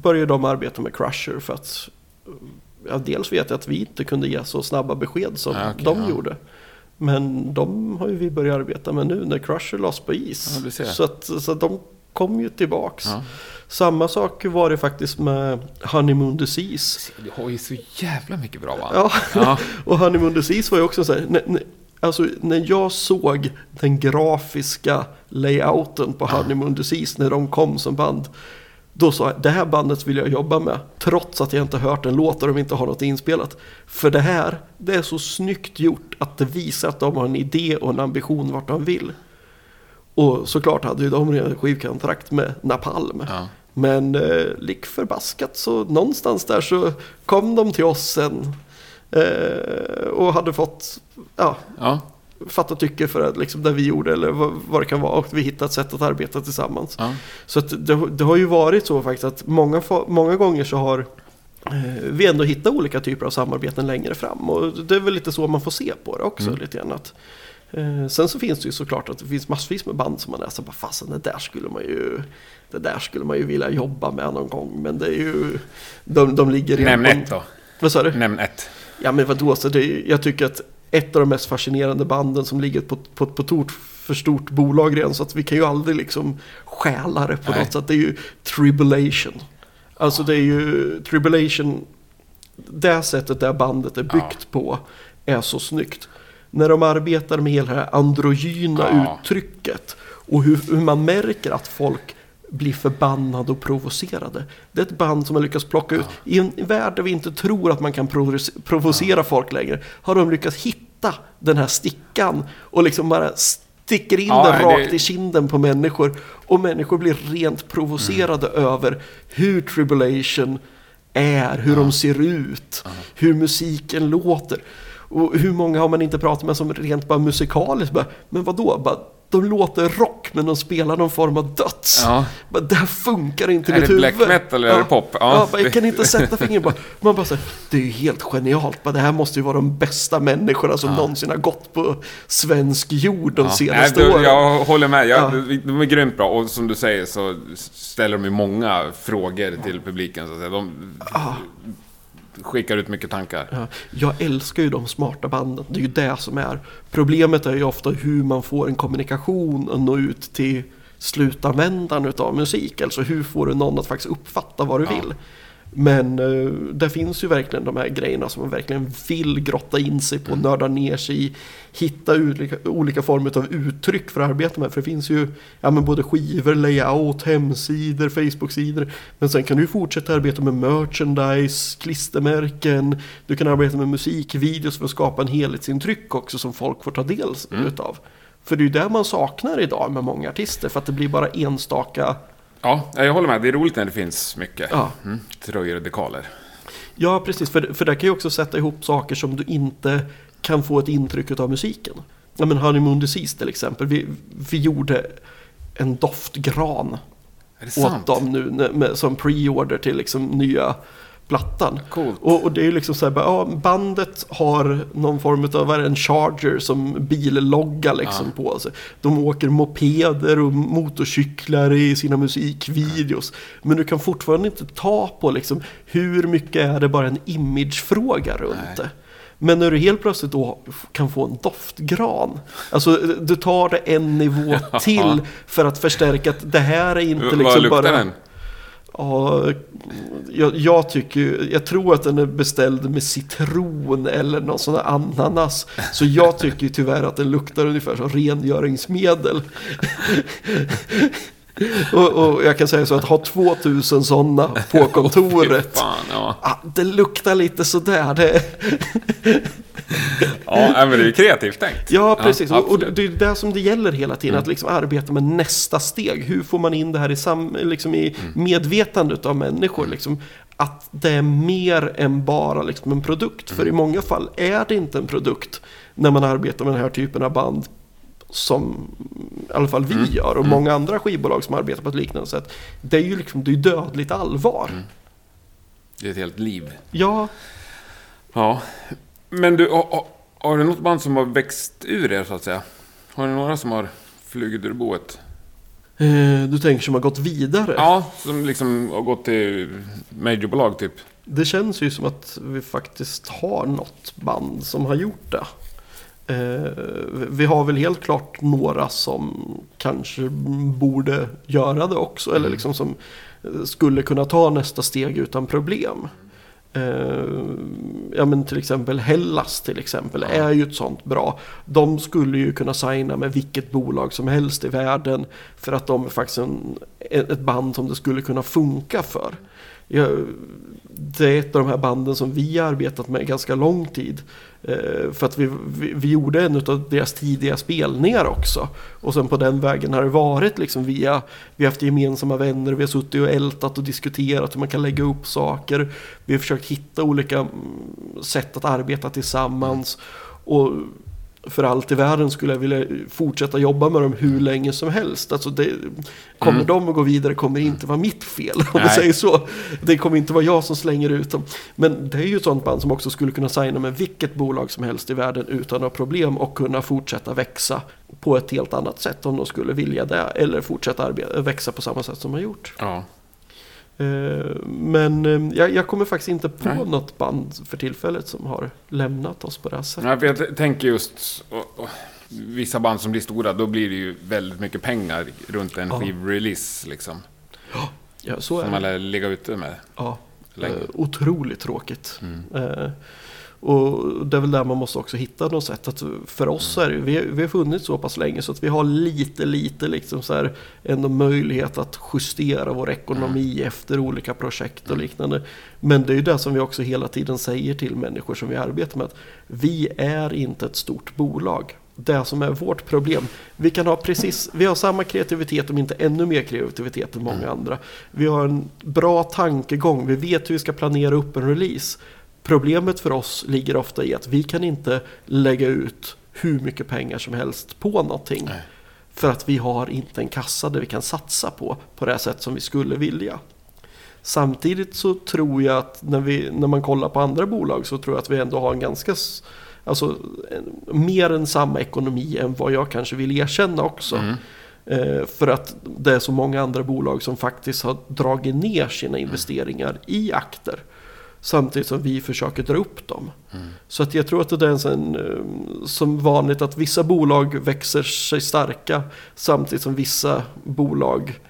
började de arbeta med Crusher för att eh, ja, dels vet jag att vi inte kunde ge så snabba besked som Ja, okej, de ja. gjorde. Men de har ju vi börjat arbeta med nu när Crusher lades på is. Ja, så, att, så att de kom ju tillbaks. Ja. Samma sak var det faktiskt med Honeymoon Disease. Du har ju så jävla mycket bra band. Ja, Ja. (laughs) och Honeymoon Disease var ju också så här. Alltså när jag såg den grafiska layouten på Honeymoon Disease när de kom som band. Då sa jag, det här bandet vill jag jobba med. Trots att jag inte hört en låt och de inte har något inspelat. För det här, det är så snyggt gjort att det visar att de har en idé och en ambition vart de vill. Och såklart hade ju de redan skivkontrakt med Napalm. Ja. Men eh, lik förbaskat så någonstans där så kom de till oss sen. Eh, och hade fått ja, Ja. fatta tycke för att, liksom, det vi gjorde eller vad, vad det kan vara. Och vi hittade ett sätt att arbeta tillsammans. Ja. Så det, det har ju varit så faktiskt att många, många gånger så har eh, vi ändå hittat olika typer av samarbeten längre fram. Och det är väl lite så man får se på det också. Mm. Lite grann att, eh, sen så finns det ju såklart att det finns massvis med band som man läser bara fasen det där skulle man ju det där skulle man ju vilja jobba med någon gång. Men det är ju de, de ligger redan Nämn ett då. Vad sa du? Nämn ett. Ja men vadå, så det, jag tycker att ett av de mest fascinerande banden som ligger på, på, på tort för stort bolag redan så att vi kan ju aldrig liksom stjäla det på Nej. något sätt. Det är ju Tribulation. Alltså det är ju Tribulation, det sättet där bandet är byggt på är så snyggt. När de arbetar med hela det här androgyna Ja. uttrycket och hur, hur man märker att folk blir förbannade och provocerade. Det är ett band som har lyckats plocka ut, i en värld där vi inte tror att man kan provoce- provocera folk längre, har de lyckats hitta den här stickan och liksom bara sticker in Ja, den det- rakt i kinden på människor. Och människor blir rent provocerade Mm. över hur Tribulation är, hur de ser ut, hur musiken låter. Och hur många har man inte pratat med som rent bara musikaliskt bara, men vadå? Bara, de låter rock men de spelar någon form av döds. Ja. Bara, det här funkar inte i Är mitt det huvud. black metal eller är det pop? Ja, Ja, jag det- kan inte sätta fingret på. Man bara säger, det är ju helt genialt. Bara, det här måste ju vara de bästa människorna som någonsin har gått på svensk jord de Nej, senaste du, åren. jag håller med. Jag, Ja. De är grymt bra. Och som du säger så ställer de ju många frågor till publiken. Så att säga. De skickar ut mycket tankar. Ja, jag älskar ju de smarta banden. Det är ju det som är. Problemet är ju ofta hur man får en kommunikation och nå ut till slutanvändaren utav musik. Alltså hur får du någon att faktiskt uppfatta vad du Ja. vill. Men uh, det finns ju verkligen de här grejerna som man verkligen vill grotta in sig på, nörda ner sig i, hitta olika, olika former av uttryck för att arbeta med. För det finns ju ja, men både skivor, layout, hemsidor, Facebook-sidor. Men sen kan du fortsätta arbeta med merchandise, klistermärken, du kan arbeta med musikvideos för att skapa en helhetsintryck också som folk får ta del utav. För det är ju det man saknar idag med många artister, för att det blir bara enstaka Ja, jag håller med. Det är roligt när det finns mycket. Ja. Mm, tröjor och dekaler. Ja, precis. För, för där kan ju också sätta ihop saker som du inte kan få ett intryck av musiken. Ja, men Honeymoon Disease till exempel. Vi, vi gjorde en doftgran det sant? åt dem nu med, som pre-order till liksom nya plattan. Och, och det är ju liksom så här, bara, ja, bandet har någon form av, vad en charger som billogga liksom på sig. De åker mopeder och motorcyklar i sina musikvideos. Men du kan fortfarande inte ta på liksom, hur mycket är det bara en imagefråga runt Nej. det. Men när du helt plötsligt då kan få en doftgran. Alltså du tar det en nivå (laughs) till för att förstärka att det här är inte Vad liksom luktar bara... den? Ja, jag, jag tycker jag tror att den är beställd med citron eller någon sån där ananas. Så jag tycker tyvärr att den luktar ungefär som rengöringsmedel och, och jag kan säga så att ha 2000 sådana på (laughs) kontoret. Fan, ja. Ah, det luktar lite sådär. Det, (laughs) Ja, men det är ju kreativt tänkt. ja, precis. och, och det är det som det gäller hela tiden. Att liksom arbeta med nästa steg. Hur får man in det här i, sam, liksom i medvetandet av människor? Liksom, att det är mer än bara liksom en produkt. För i många fall är det inte en produkt när man arbetar med den här typen av band. Som i alla fall vi gör och många andra skivbolag som arbetar på ett liknande sätt. Det är ju liksom, det är dödligt allvar. Det är ett helt liv. Ja, Ja. Men du, har, har- har du något band som har växt ur er så att säga? Har du några som har flugit ur boet? eh, du tänker som har gått vidare. Ja, som liksom har gått till majorbolag typ. Det känns ju som att vi faktiskt har något band som har gjort det. Eh, vi har väl helt klart några som kanske borde göra det också. Eller liksom som eh, skulle kunna ta nästa steg utan problem. Eh, ja men till exempel Hellas till exempel är ju ett sånt bra. De skulle ju kunna signa med vilket bolag som helst i världen. För att de är faktiskt en, ett band som det skulle kunna funka för. Jag, det är ett av de här banden som vi har arbetat med ganska lång tid. Eh, för att vi, vi, vi gjorde en av deras tidiga spelningar också. Och sen på den vägen har det varit liksom via, vi har haft gemensamma vänner, vi har suttit och ältat och diskuterat hur man kan lägga upp saker. Vi har försökt hitta olika mm, sätt att arbeta tillsammans. Och för allt i världen skulle jag vilja fortsätta jobba med dem hur länge som helst. Alltså det, kommer Mm. de att gå vidare kommer det inte vara mitt fel. Om vi Nej. säger så. Det kommer inte vara jag som slänger ut dem. Men det är ju ett sånt band som också skulle kunna signa med vilket bolag som helst i världen utan några problem och kunna fortsätta växa på ett helt annat sätt om de skulle vilja det. Eller fortsätta arbeta, växa på samma sätt som de har gjort. Ja. Eh, Men eh, jag, jag kommer faktiskt inte på Nej. något band för tillfället som har lämnat oss på det här sättet. Nej, för jag t- tänker just... Och, och, vissa band som blir stora, då blir det ju väldigt mycket pengar runt en Ja. skivrelease liksom. Ja, så är Som det. man lär ligga ute med Ja, länge. eh, otroligt tråkigt. Mm. Och det är väl där man måste också hitta något sätt. Att för oss är det, vi, vi har funnits så pass länge så att vi har lite, lite liksom så här ändå möjlighet att justera vår ekonomi efter olika projekt och liknande. Men det är ju det som vi också hela tiden säger till människor som vi arbetar med. Att vi är inte ett stort bolag. Det som är vårt problem. Vi kan ha precis, vi har samma kreativitet om inte ännu mer kreativitet än många andra. Vi har en bra tankegång, vi vet hur vi ska planera upp en release. Problemet för oss ligger ofta i att vi kan inte lägga ut hur mycket pengar som helst på någonting. Nej. För att vi har inte en kassa där vi kan satsa på, på det sätt som vi skulle vilja. Samtidigt så tror jag att när, vi, när man kollar på andra bolag så tror jag att vi ändå har en ganska, alltså en, mer än samma ekonomi än vad jag kanske vill erkänna också. Mm. Eh, för att det är så många andra bolag som faktiskt har dragit ner sina investeringar i akter. Samtidigt som vi försöker dra upp dem. Så att jag tror att det är en sån, eh, som vanligt att vissa bolag växer sig starka samtidigt som vissa bolag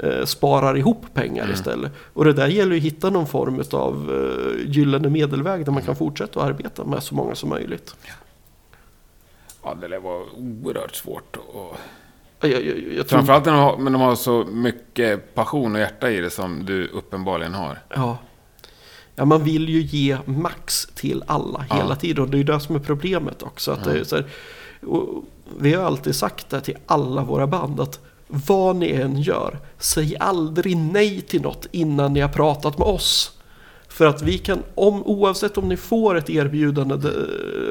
eh, sparar ihop pengar istället. Och det där gäller ju att hitta någon form av eh, gyllene medelväg där man kan fortsätta att arbeta med så många som möjligt. Ja, det lär vara oerhört svårt. Och... Jag, jag, jag, tror, Framförallt när de, har, men de har så mycket passion och hjärta i det som du uppenbarligen har. Ja. Ja, man vill ju ge max till alla Ja. hela tiden. Och det är ju det som är problemet också. Att är så här, vi har alltid sagt det till alla våra band. att vad ni än gör, säg aldrig nej till något innan ni har pratat med oss. För att vi kan, om, oavsett om ni får ett erbjudande de,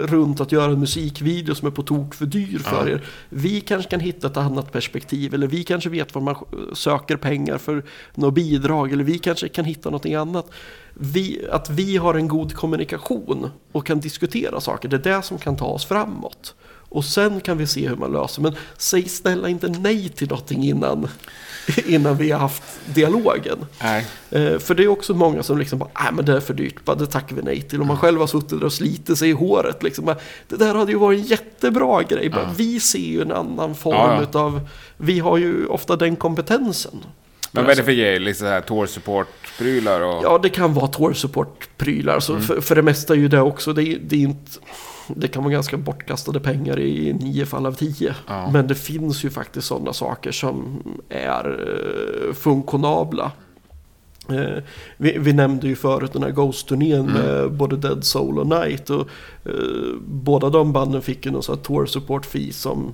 runt att göra en musikvideo som är på tok för dyr för Ja. er. Vi kanske kan hitta ett annat perspektiv. Eller vi kanske vet var man söker pengar för något bidrag. Eller vi kanske kan hitta någonting annat. Vi, att vi har en god kommunikation och kan diskutera saker. Det är det som kan ta oss framåt. Och sen kan vi se hur man löser. Men säg snälla inte nej till någonting innan, (laughs) innan vi har haft dialogen. Nej. Eh, för det är också många som liksom bara, nej men det är för dyrt, bara, det tackar vi nej till. Och man själv har suttit där och slitit sig i håret. Liksom. Bara, Det där hade ju varit en jättebra grej. Bara, Ja. Vi ser ju en annan form Ja, ja. utav, vi har ju ofta den kompetensen. Men vad är det för grejer? Liksom här tour support-prylar och... Ja, det kan vara tour support-prylar. Så för, för det mesta är ju det också. Det, är- det, inte, det kan vara ganska bortkastade pengar i nio fall av tio. Ja. Men det finns ju faktiskt sådana saker som är eh, funktionabla. Eh, vi, vi nämnde ju förut den här Ghost-turnén med både Dead Soul och Night. Och, eh, båda de banden fick ju någon sån här tour support fee som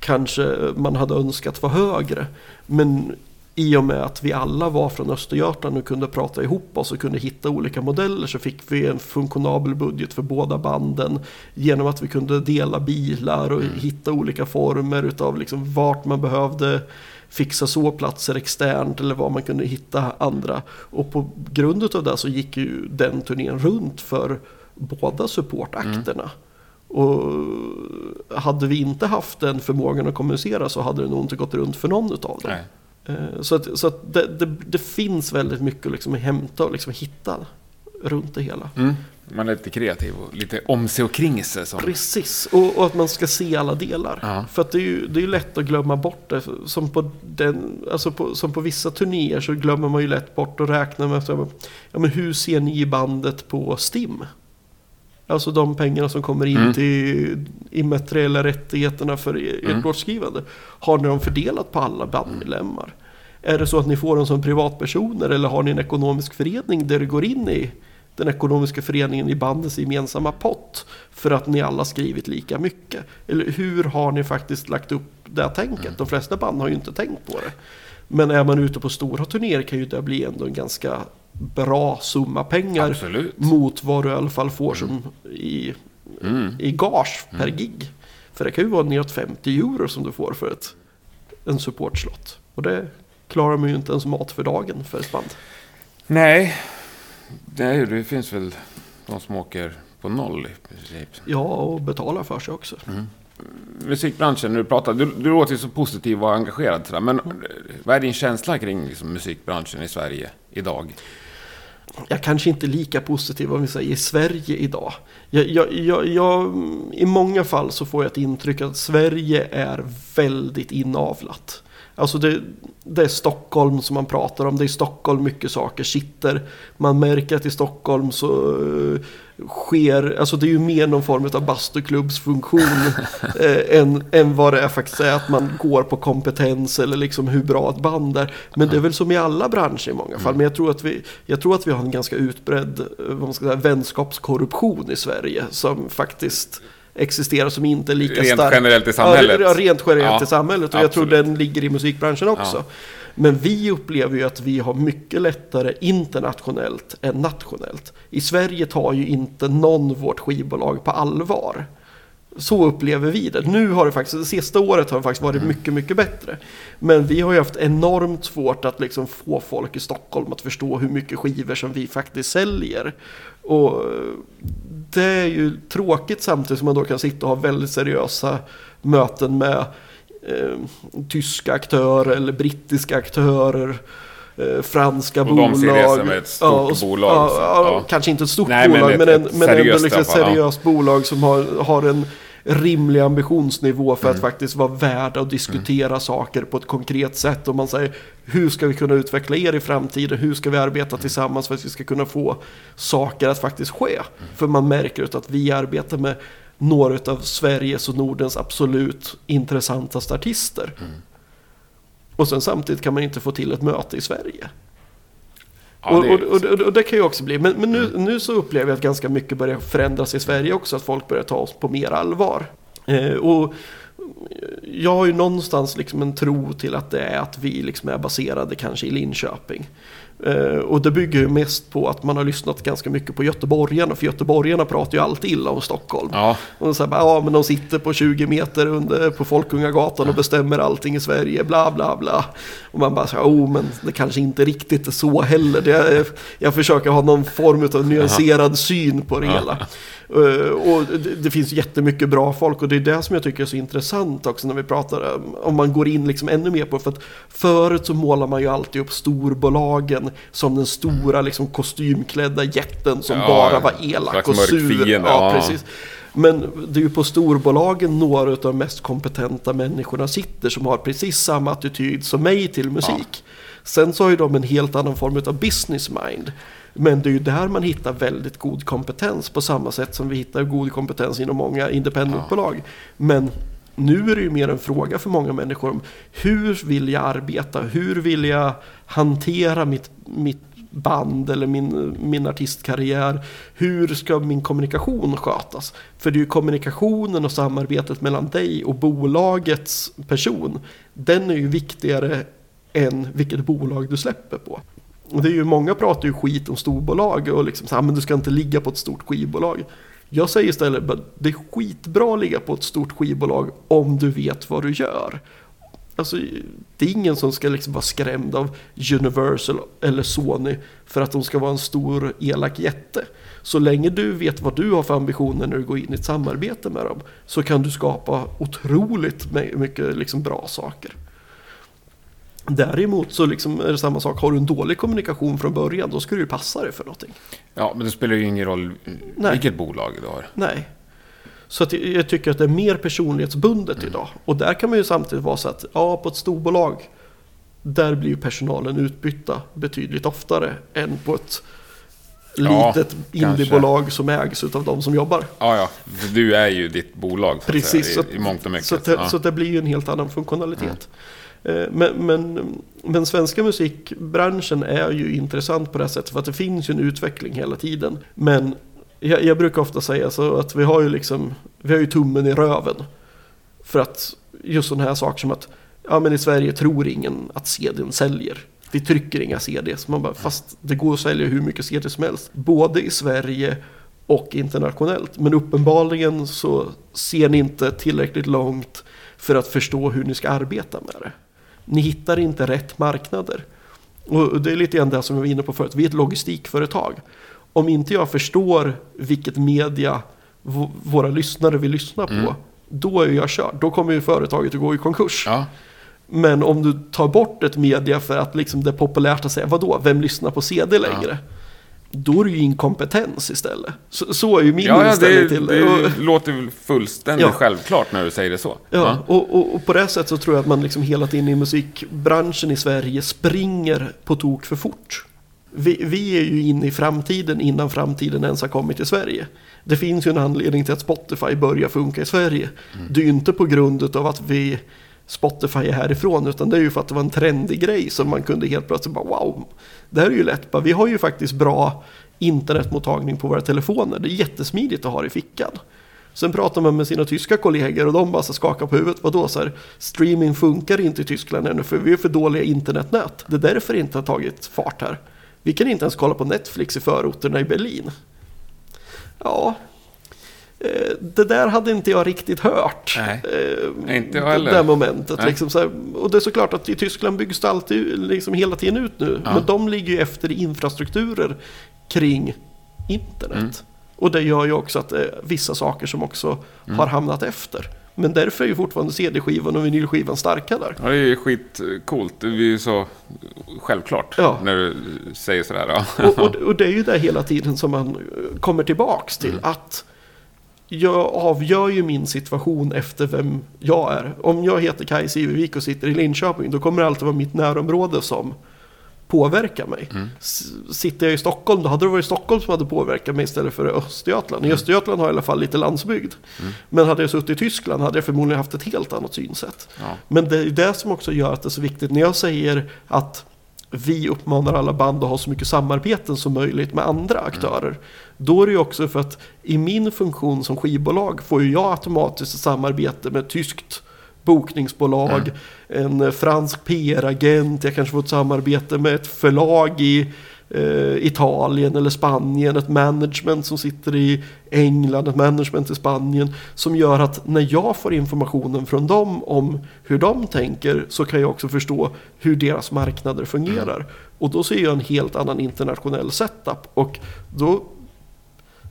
kanske man hade önskat var högre. Men i och med att vi alla var från Östergötland och kunde prata ihop oss och kunde hitta olika modeller så fick vi en funktionabel budget för båda banden. Genom att vi kunde dela bilar och hitta olika former utav liksom vart man behövde fixa sovplatser externt eller var man kunde hitta andra. Och på grund av det så gick ju den turnén runt för båda supportakterna. Och hade vi inte haft den förmågan att kommunicera så hade det nog inte gått runt för någon utav dem. Nej. Eh, Så att, så att det, det, det finns väldigt mycket att liksom hämta och liksom hitta runt det hela. Mm. Man är lite kreativ och lite om sig och kring sig. Som... Precis, och, och att man ska se alla delar. Ja. För att det är ju det är lätt att glömma bort det. Som på, den, alltså på, som på vissa turnéer så glömmer man ju lätt bort att räkna med ja, men hur ser ni i bandet på STIM? Alltså de pengarna som kommer in Mm. till immateriella rättigheterna för ert Mm. låtskrivande. Har ni dem fördelat på alla bandmedlemmar? Är det så att ni får dem som privatpersoner eller har ni en ekonomisk förening där det går in i den ekonomiska föreningen i bandets gemensamma pott för att ni alla skrivit lika mycket? Eller hur har ni faktiskt lagt upp det här tänket? De flesta band har ju inte tänkt på det. Men är man ute på stora turnéer kan ju det bli ändå en ganska bra summa pengar Absolut. mot vad du i alla fall får som i, Mm. i gage per gig. För det kan ju vara neråt 50 euro som du får för ett, en supportslott. Och det klarar man ju inte ens mat för dagen för ett band. Nej, ju- det finns väl de som åker på noll i princip. Ja, och betala för sig också. Musikbranschen, när du pratar, du, du låter ju så positiv och engagerad men Mm. vad är din känsla kring liksom, musikbranschen i Sverige idag? Jag kanske inte är lika positiv om vi säger i Sverige idag. Jag, jag, jag, jag, I många fall så får jag ett intryck att Sverige är väldigt inavlat. Alltså det, det är Stockholm som man pratar om. Det är i Stockholm mycket saker sitter. Man märker att i Stockholm så eh, sker, alltså det är ju mer någon form av bastuklubbsfunktion (laughs) eh, än, än vad det är faktiskt är att man går på kompetens eller liksom hur bra ett band är. Men det är väl som i alla branscher i många fall. Men jag tror att vi, jag tror att vi har en ganska utbredd eh, vad man ska säga, vänskapskorruption i Sverige som faktiskt existerar som inte är lika Rent stark. generellt i samhället. Ja, rent generellt Ja, i samhället. Och jag tror absolut. den ligger i musikbranschen också. Ja. Men vi upplever ju att vi har mycket lättare internationellt än nationellt. I Sverige tar ju inte någon vårt skivbolag på allvar. Så upplever vi det. Nu har det faktiskt, det sista året har det faktiskt varit mycket, mycket bättre. Men vi har ju haft enormt svårt att liksom få folk i Stockholm att förstå hur mycket skivor som vi faktiskt säljer. Och det är ju tråkigt samtidigt som man då kan sitta och ha väldigt seriösa möten med eh, tyska aktörer eller brittiska aktörer. Eh, franska Och de bolag. ser det som ett stort och- bolag, Ja, ja, ja. Kanske inte ett stort Nej, men bolag ett- men, en, ett men ändå liksom ja. seriöst bolag som har, har en rimlig ambitionsnivå för Mm. att faktiskt vara värda att diskutera saker på ett konkret sätt. Och man säger hur ska vi kunna utveckla er i framtiden? Hur ska vi Mm. arbeta tillsammans för att vi ska kunna få saker att faktiskt ske? För man märker att vi arbetar med några av Sveriges och Nordens absolut intressantaste artister. Mm. Och sen samtidigt kan man inte få till ett möte i Sverige. Ja, och, det och, och, och, det kan ju också bli, men, men nu, nu så upplever jag att ganska mycket börjar förändras i Sverige också, att folk börjar ta oss på mer allvar. Eh, och jag har ju någonstans liksom en tro till att det är att vi liksom är baserade kanske i Linköping. Eh, och det bygger ju mest på att man har lyssnat ganska mycket på göteborgarna. För göteborgarna pratar ju alltid illa om Stockholm. Ja, Och så här, ja men de sitter på 20 meter under, på Folkungagatan och bestämmer allting i Sverige, bla bla bla. Och man bara så här, oh men det kanske inte riktigt är så heller. Det jag försöker ha någon form av nyanserad syn på det hela. Eh, och det, det finns jättemycket bra folk och det är det som jag tycker är så intressant också när vi pratar om, om man går in liksom ännu mer på för att förut så målar man ju alltid upp storbolagen som den stora liksom kostymklädda jätten som Ja, bara var elak och sur. fiende, ja, ja. precis. Men det är ju på storbolagen några av de mest kompetenta människorna sitter som har precis samma attityd som mig till musik. Sen så har ju de en helt annan form av business mind. Men det är ju där man hittar väldigt god kompetens på samma sätt som vi hittar god kompetens inom många independentbolag. Men nu är det ju mer en fråga för många människor om hur vill jag arbeta? Hur vill jag hantera mitt, mitt band eller min, min artistkarriär? Hur ska min kommunikation skötas? För det är ju kommunikationen och samarbetet mellan dig och bolagets person. Den är ju viktigare än vilket bolag du släpper på. Och det är ju många pratar ju skit om storbolag och liksom så här, ah, men du ska inte ligga på ett stort skivbolag. Jag säger istället att det är skitbra att ligga på ett stort skivbolag om du vet vad du gör. Alltså, det är ingen som ska liksom vara skrämd av Universal eller Sony för att de ska vara en stor elak jätte. Så länge du vet vad du har för ambitioner när du går in i ett samarbete med dem så kan du skapa otroligt mycket liksom bra saker. Däremot så liksom är det samma sak, har du en dålig kommunikation från början då ska du ju passa dig för någonting. ja, men det spelar ju ingen roll Nej. vilket bolag du har. Nej. Så att jag- tycker att det är mer personlighetsbundet idag. Och där kan man ju samtidigt vara så att, ja på ett storbolag, där blir ju personalen utbytta betydligt oftare än på ett Ja, litet indiebolag som ägs av de som jobbar. Ja, ja, du är ju ditt bolag Precis, säga, i, i mångt och mycket. så, att det, ja. så att det blir ju en helt annan funktionalitet. Eh, Eh, men, men, men svenska musikbranschen är ju intressant på det här sättet för att det finns ju en utveckling hela tiden. Men jag, jag brukar ofta säga så att vi har ju liksom, vi har ju tummen i röven. För att just sådana här saker som att, ja men i Sverige tror ingen att CDn säljer. Vi trycker inga CDs. Man bara, fast det går att sälja hur mycket CD som helst. Både i Sverige och internationellt. Men uppenbarligen så ser ni inte tillräckligt långt för att förstå hur ni ska arbeta med det. Ni hittar inte rätt marknader. Och det är lite grann det som jag var inne på förut. Vi är ett logistikföretag. Om inte jag förstår vilket media våra lyssnare vill lyssna på. Då är jag körd. Då kommer ju företaget att gå i konkurs. ja, Men om du tar bort ett media för att liksom det är populärt att säga vadå, vem lyssnar på CD längre? Då är det ju inkompetens istället. Så, så är ju min ja, ja inställning det, till det. det Och- låter väl fullständigt Ja. självklart när du säger det så. Ja, och, och, och på det sättet så tror jag att man liksom hela tiden i musikbranschen i Sverige springer på tok för fort. Vi, vi är ju inne i framtiden innan framtiden ens har kommit till Sverige. Det finns ju en anledning till att Spotify börjar funka i Sverige. Det är ju inte på grund av att vi Spotify är härifrån utan det är ju för att det var en trendig grej som man kunde helt plötsligt bara wow. Det här är ju lätt, bara, vi har ju faktiskt bra internetmottagning på våra telefoner. Det är jättesmidigt att ha det i fickan. Sen pratar man med sina tyska kollegor och de bara så skakar på huvudet. Vadå så här, streaming funkar inte i Tyskland ännu för vi är för dåliga internetnät. Det är därför det inte har tagit fart här. Vi kan inte ens kolla på Netflix i förorterna i Berlin. Ja, det där hade inte jag riktigt hört. Nej, Eh, inte jag det heller. där momentet. Nej. Liksom här, och det är såklart att i Tyskland byggs det alltid liksom hela tiden ut nu. Ja. Men de ligger ju efter i infrastrukturer kring internet. Mm. Och det gör ju också att det är vissa saker som också Mm. har hamnat efter. Men därför är ju fortfarande CD-skivan och vinylskivan starka där. Ja, det är ju skitcoolt. Det är ju så självklart Ja. när du säger sådär. Ja. Och, och, (laughs) och det är ju det hela tiden som man eh, kommer tillbaks till. Mm. Att jag avgör ju min situation efter vem jag är. Om jag heter Kaj Sivervik och sitter i Linköping, då kommer det alltid vara mitt närområde som påverkar mig. Mm. Sitter jag i Stockholm, då hade det varit Stockholm som hade påverkat mig istället för Östergötland. I Mm. Östergötland har jag i alla fall lite landsbygd. Men hade jag suttit i Tyskland hade jag förmodligen haft ett helt annat synsätt. Ja. Men det är det som också gör att det är så viktigt. När jag säger att vi uppmanar alla band att ha så mycket samarbeten som möjligt med andra aktörer. Då är det ju också för att i min funktion som skivbolag får ju jag automatiskt samarbete med ett tyskt bokningsbolag, en eh, fransk PR-agent, jag kanske får ett samarbete med ett förlag i eh, Italien eller Spanien, ett management som sitter i England, ett management i Spanien. Som gör att när jag får informationen från dem om hur de tänker så kan jag också förstå hur deras marknader fungerar. Och då ser jag en helt annan internationell setup. Och då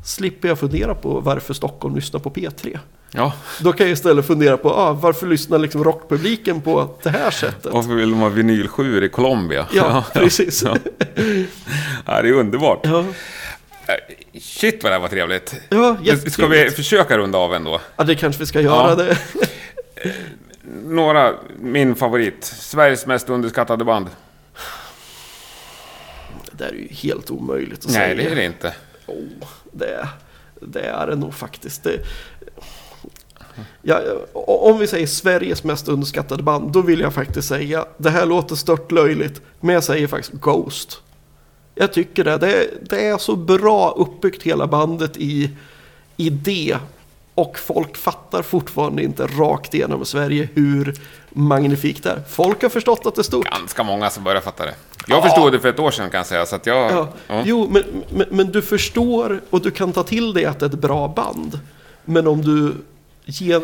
slipper jag fundera på varför Stockholm lyssnar på P3. Ja, Då kan jag istället fundera på ah, varför lyssnar liksom rockpubliken på det här sättet. varför vill de ha vinylsjuor i Colombia? Ja, precis. Ja. Ja, det är underbart. Ja, Shit vad det här var trevligt. ja Ska vi försöka runda av ändå? Ja, det kanske vi ska göra Ja. det. Några, min favorit. Sveriges mest underskattade band. Det där är ju helt omöjligt att Nej, säga. det är det inte. Oh, det, det är det nog faktiskt. Det, ja, om vi säger Sveriges mest underskattade band, då vill jag faktiskt säga, det här låter stört löjligt, men jag säger faktiskt Ghost. Jag tycker det. Det, det är så bra uppbyggt hela bandet i det, Och folk fattar fortfarande inte rakt igenom i Sverige hur magnifikt det är. Folk har förstått att det är stort. Ganska många som börjar fatta det. Jag Ja. förstod det för ett år sedan kan jag säga, så att jag... Ja. Ja. Jo, men, men, men du förstår och du kan ta till dig att det är ett bra band. Men om du,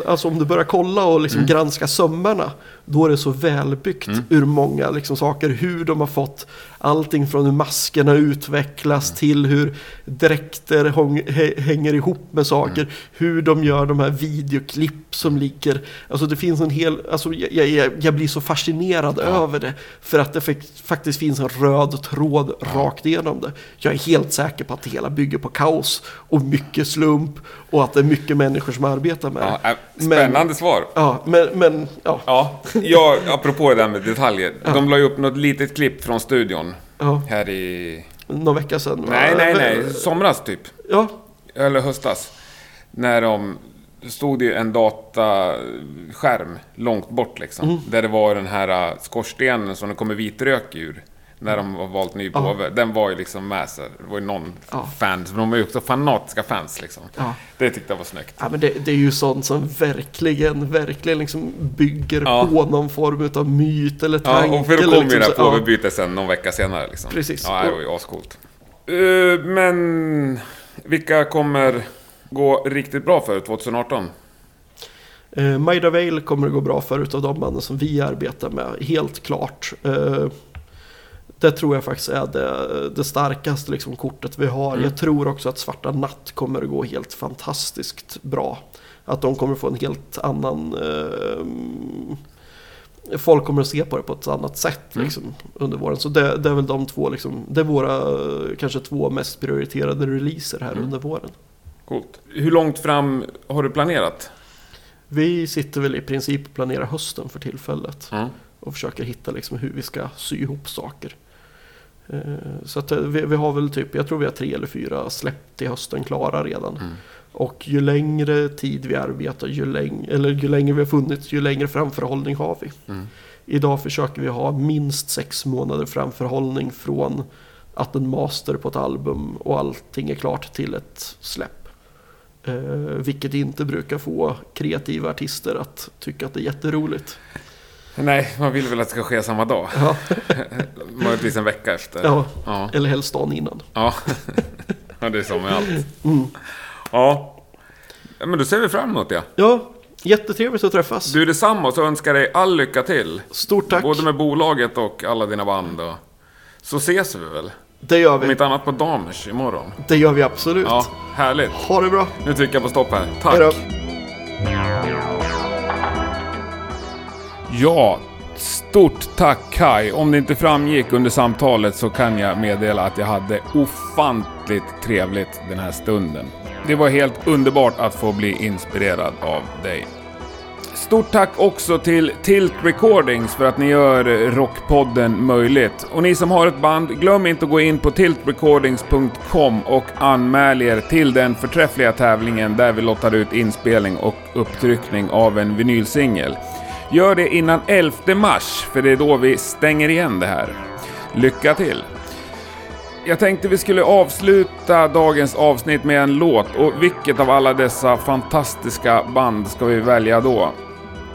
alltså om du börjar kolla och Mm. liksom granska sömmarna, då är det så välbyggt ur många liksom saker. Hur de har fått allting från hur maskerna utvecklas Mm. till hur dräkter hång, hä, hänger ihop med saker. Mm. Hur de gör de här videoklipp som ligger. Alltså det finns en hel, alltså jag, jag, jag blir så fascinerad över det. För att det fak- faktiskt finns en röd tråd rakt igenom det. Jag är helt säker på att det hela bygger på kaos och mycket slump. Och att det är mycket människor som arbetar med Ja, det. äh, spännande svar. Ja, men, men ja. Ja, jag, apropå det där med detaljer. De la ju upp något litet klipp från studion. Ja. Här i... Någon vecka sedan. Nej, nej, nej. Somras typ. Ja, Eller höstas. När de... Det stod ju en dataskärm långt bort liksom. Mm. Där det var den här äh, skorstenen som det kommer vit rök ur. När de har valt ny påve. Den var ju liksom med sig. Det var ju någon Ja. fans. De är ju också fanatiska fans liksom. Ja. Det tyckte jag var snyggt. Ja, men det, det är ju sånt som verkligen, verkligen liksom bygger Ja. på någon form av myt eller Ja, tanke. och för då kom ju det här liksom ja. påvebytet sen någon vecka senare. Liksom. Precis. Ja, det var ju ascoolt. Uh, men vilka kommer gå riktigt bra för 2018? Eh, Maida Vale kommer det gå bra för utav de banden som vi arbetar med, helt klart. Eh, det tror jag faktiskt är det, det starkaste liksom, kortet vi har. Mm. Jag tror också att Svarta Natt kommer att gå helt fantastiskt bra. Att de kommer få en helt annan... Eh, folk kommer att se på det på ett annat sätt Mm. liksom, under våren. Så det, det är väl de två, liksom, det är våra kanske två mest prioriterade releaser här Mm. under våren. Coolt. Hur långt fram har du planerat? Vi sitter väl i princip och planerar hösten för tillfället. Mm. och försöker hitta liksom hur vi ska sy ihop saker. Eh, Så att eh, vi, vi har väl typ, jag tror vi har tre eller fyra släpp till hösten klara redan. Mm. Och ju längre tid vi arbetar, ju, läng eller ju längre vi har funnits, ju längre framförhållning har vi. Mm. Idag försöker vi ha minst sex månader framförhållning från att en master på ett album och allting är klart till ett släpp. Eh, vilket inte brukar få kreativa artister att tycka att det är jätteroligt. Nej, man vill väl att det ska ske samma dag. Ja, (laughs) Möjligtvis en vecka efter. ja. Ja. eller helst dagen innan. Ja. (laughs) ja, det är så med allt. Mm. Ja. Men då ser vi fram emot det. Ja, jättetrevligt att träffas. Du är detsamma och så önskar dig all lycka till. Stort tack. Både med bolaget och alla dina band. Och... Så ses vi väl? Det gör Om vi. inte annat på Damers imorgon. Det gör vi absolut. Ja, härligt. Ha det bra. Nu trycker jag på stopp här. Tack. Hej då. Ja, stort tack Kai. Om det inte framgick under samtalet så kan jag meddela att jag hade ofantligt trevligt den här stunden. Det var helt underbart att få bli inspirerad av dig. Stort tack också till Tilt Recordings för att ni gör Rockpodden möjligt. Och ni som har ett band, glöm inte att gå in på tiltrecordings.com och anmäl er till den förträffliga tävlingen där vi lottar ut inspelning och upptryckning av en vinylsingel. Gör det innan 11 mars, för det är då vi stänger igen det här. Lycka till! Jag tänkte vi skulle avsluta dagens avsnitt med en låt och vilket av alla dessa fantastiska band ska vi välja då?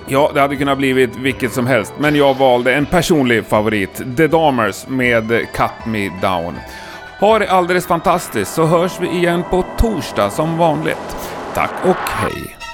Ja, det hade kunnat blivit vilket som helst, men jag valde en personlig favorit, The Damers med Cut Me Down. Ha det alldeles fantastiskt så hörs vi igen på torsdag som vanligt. Tack och hej!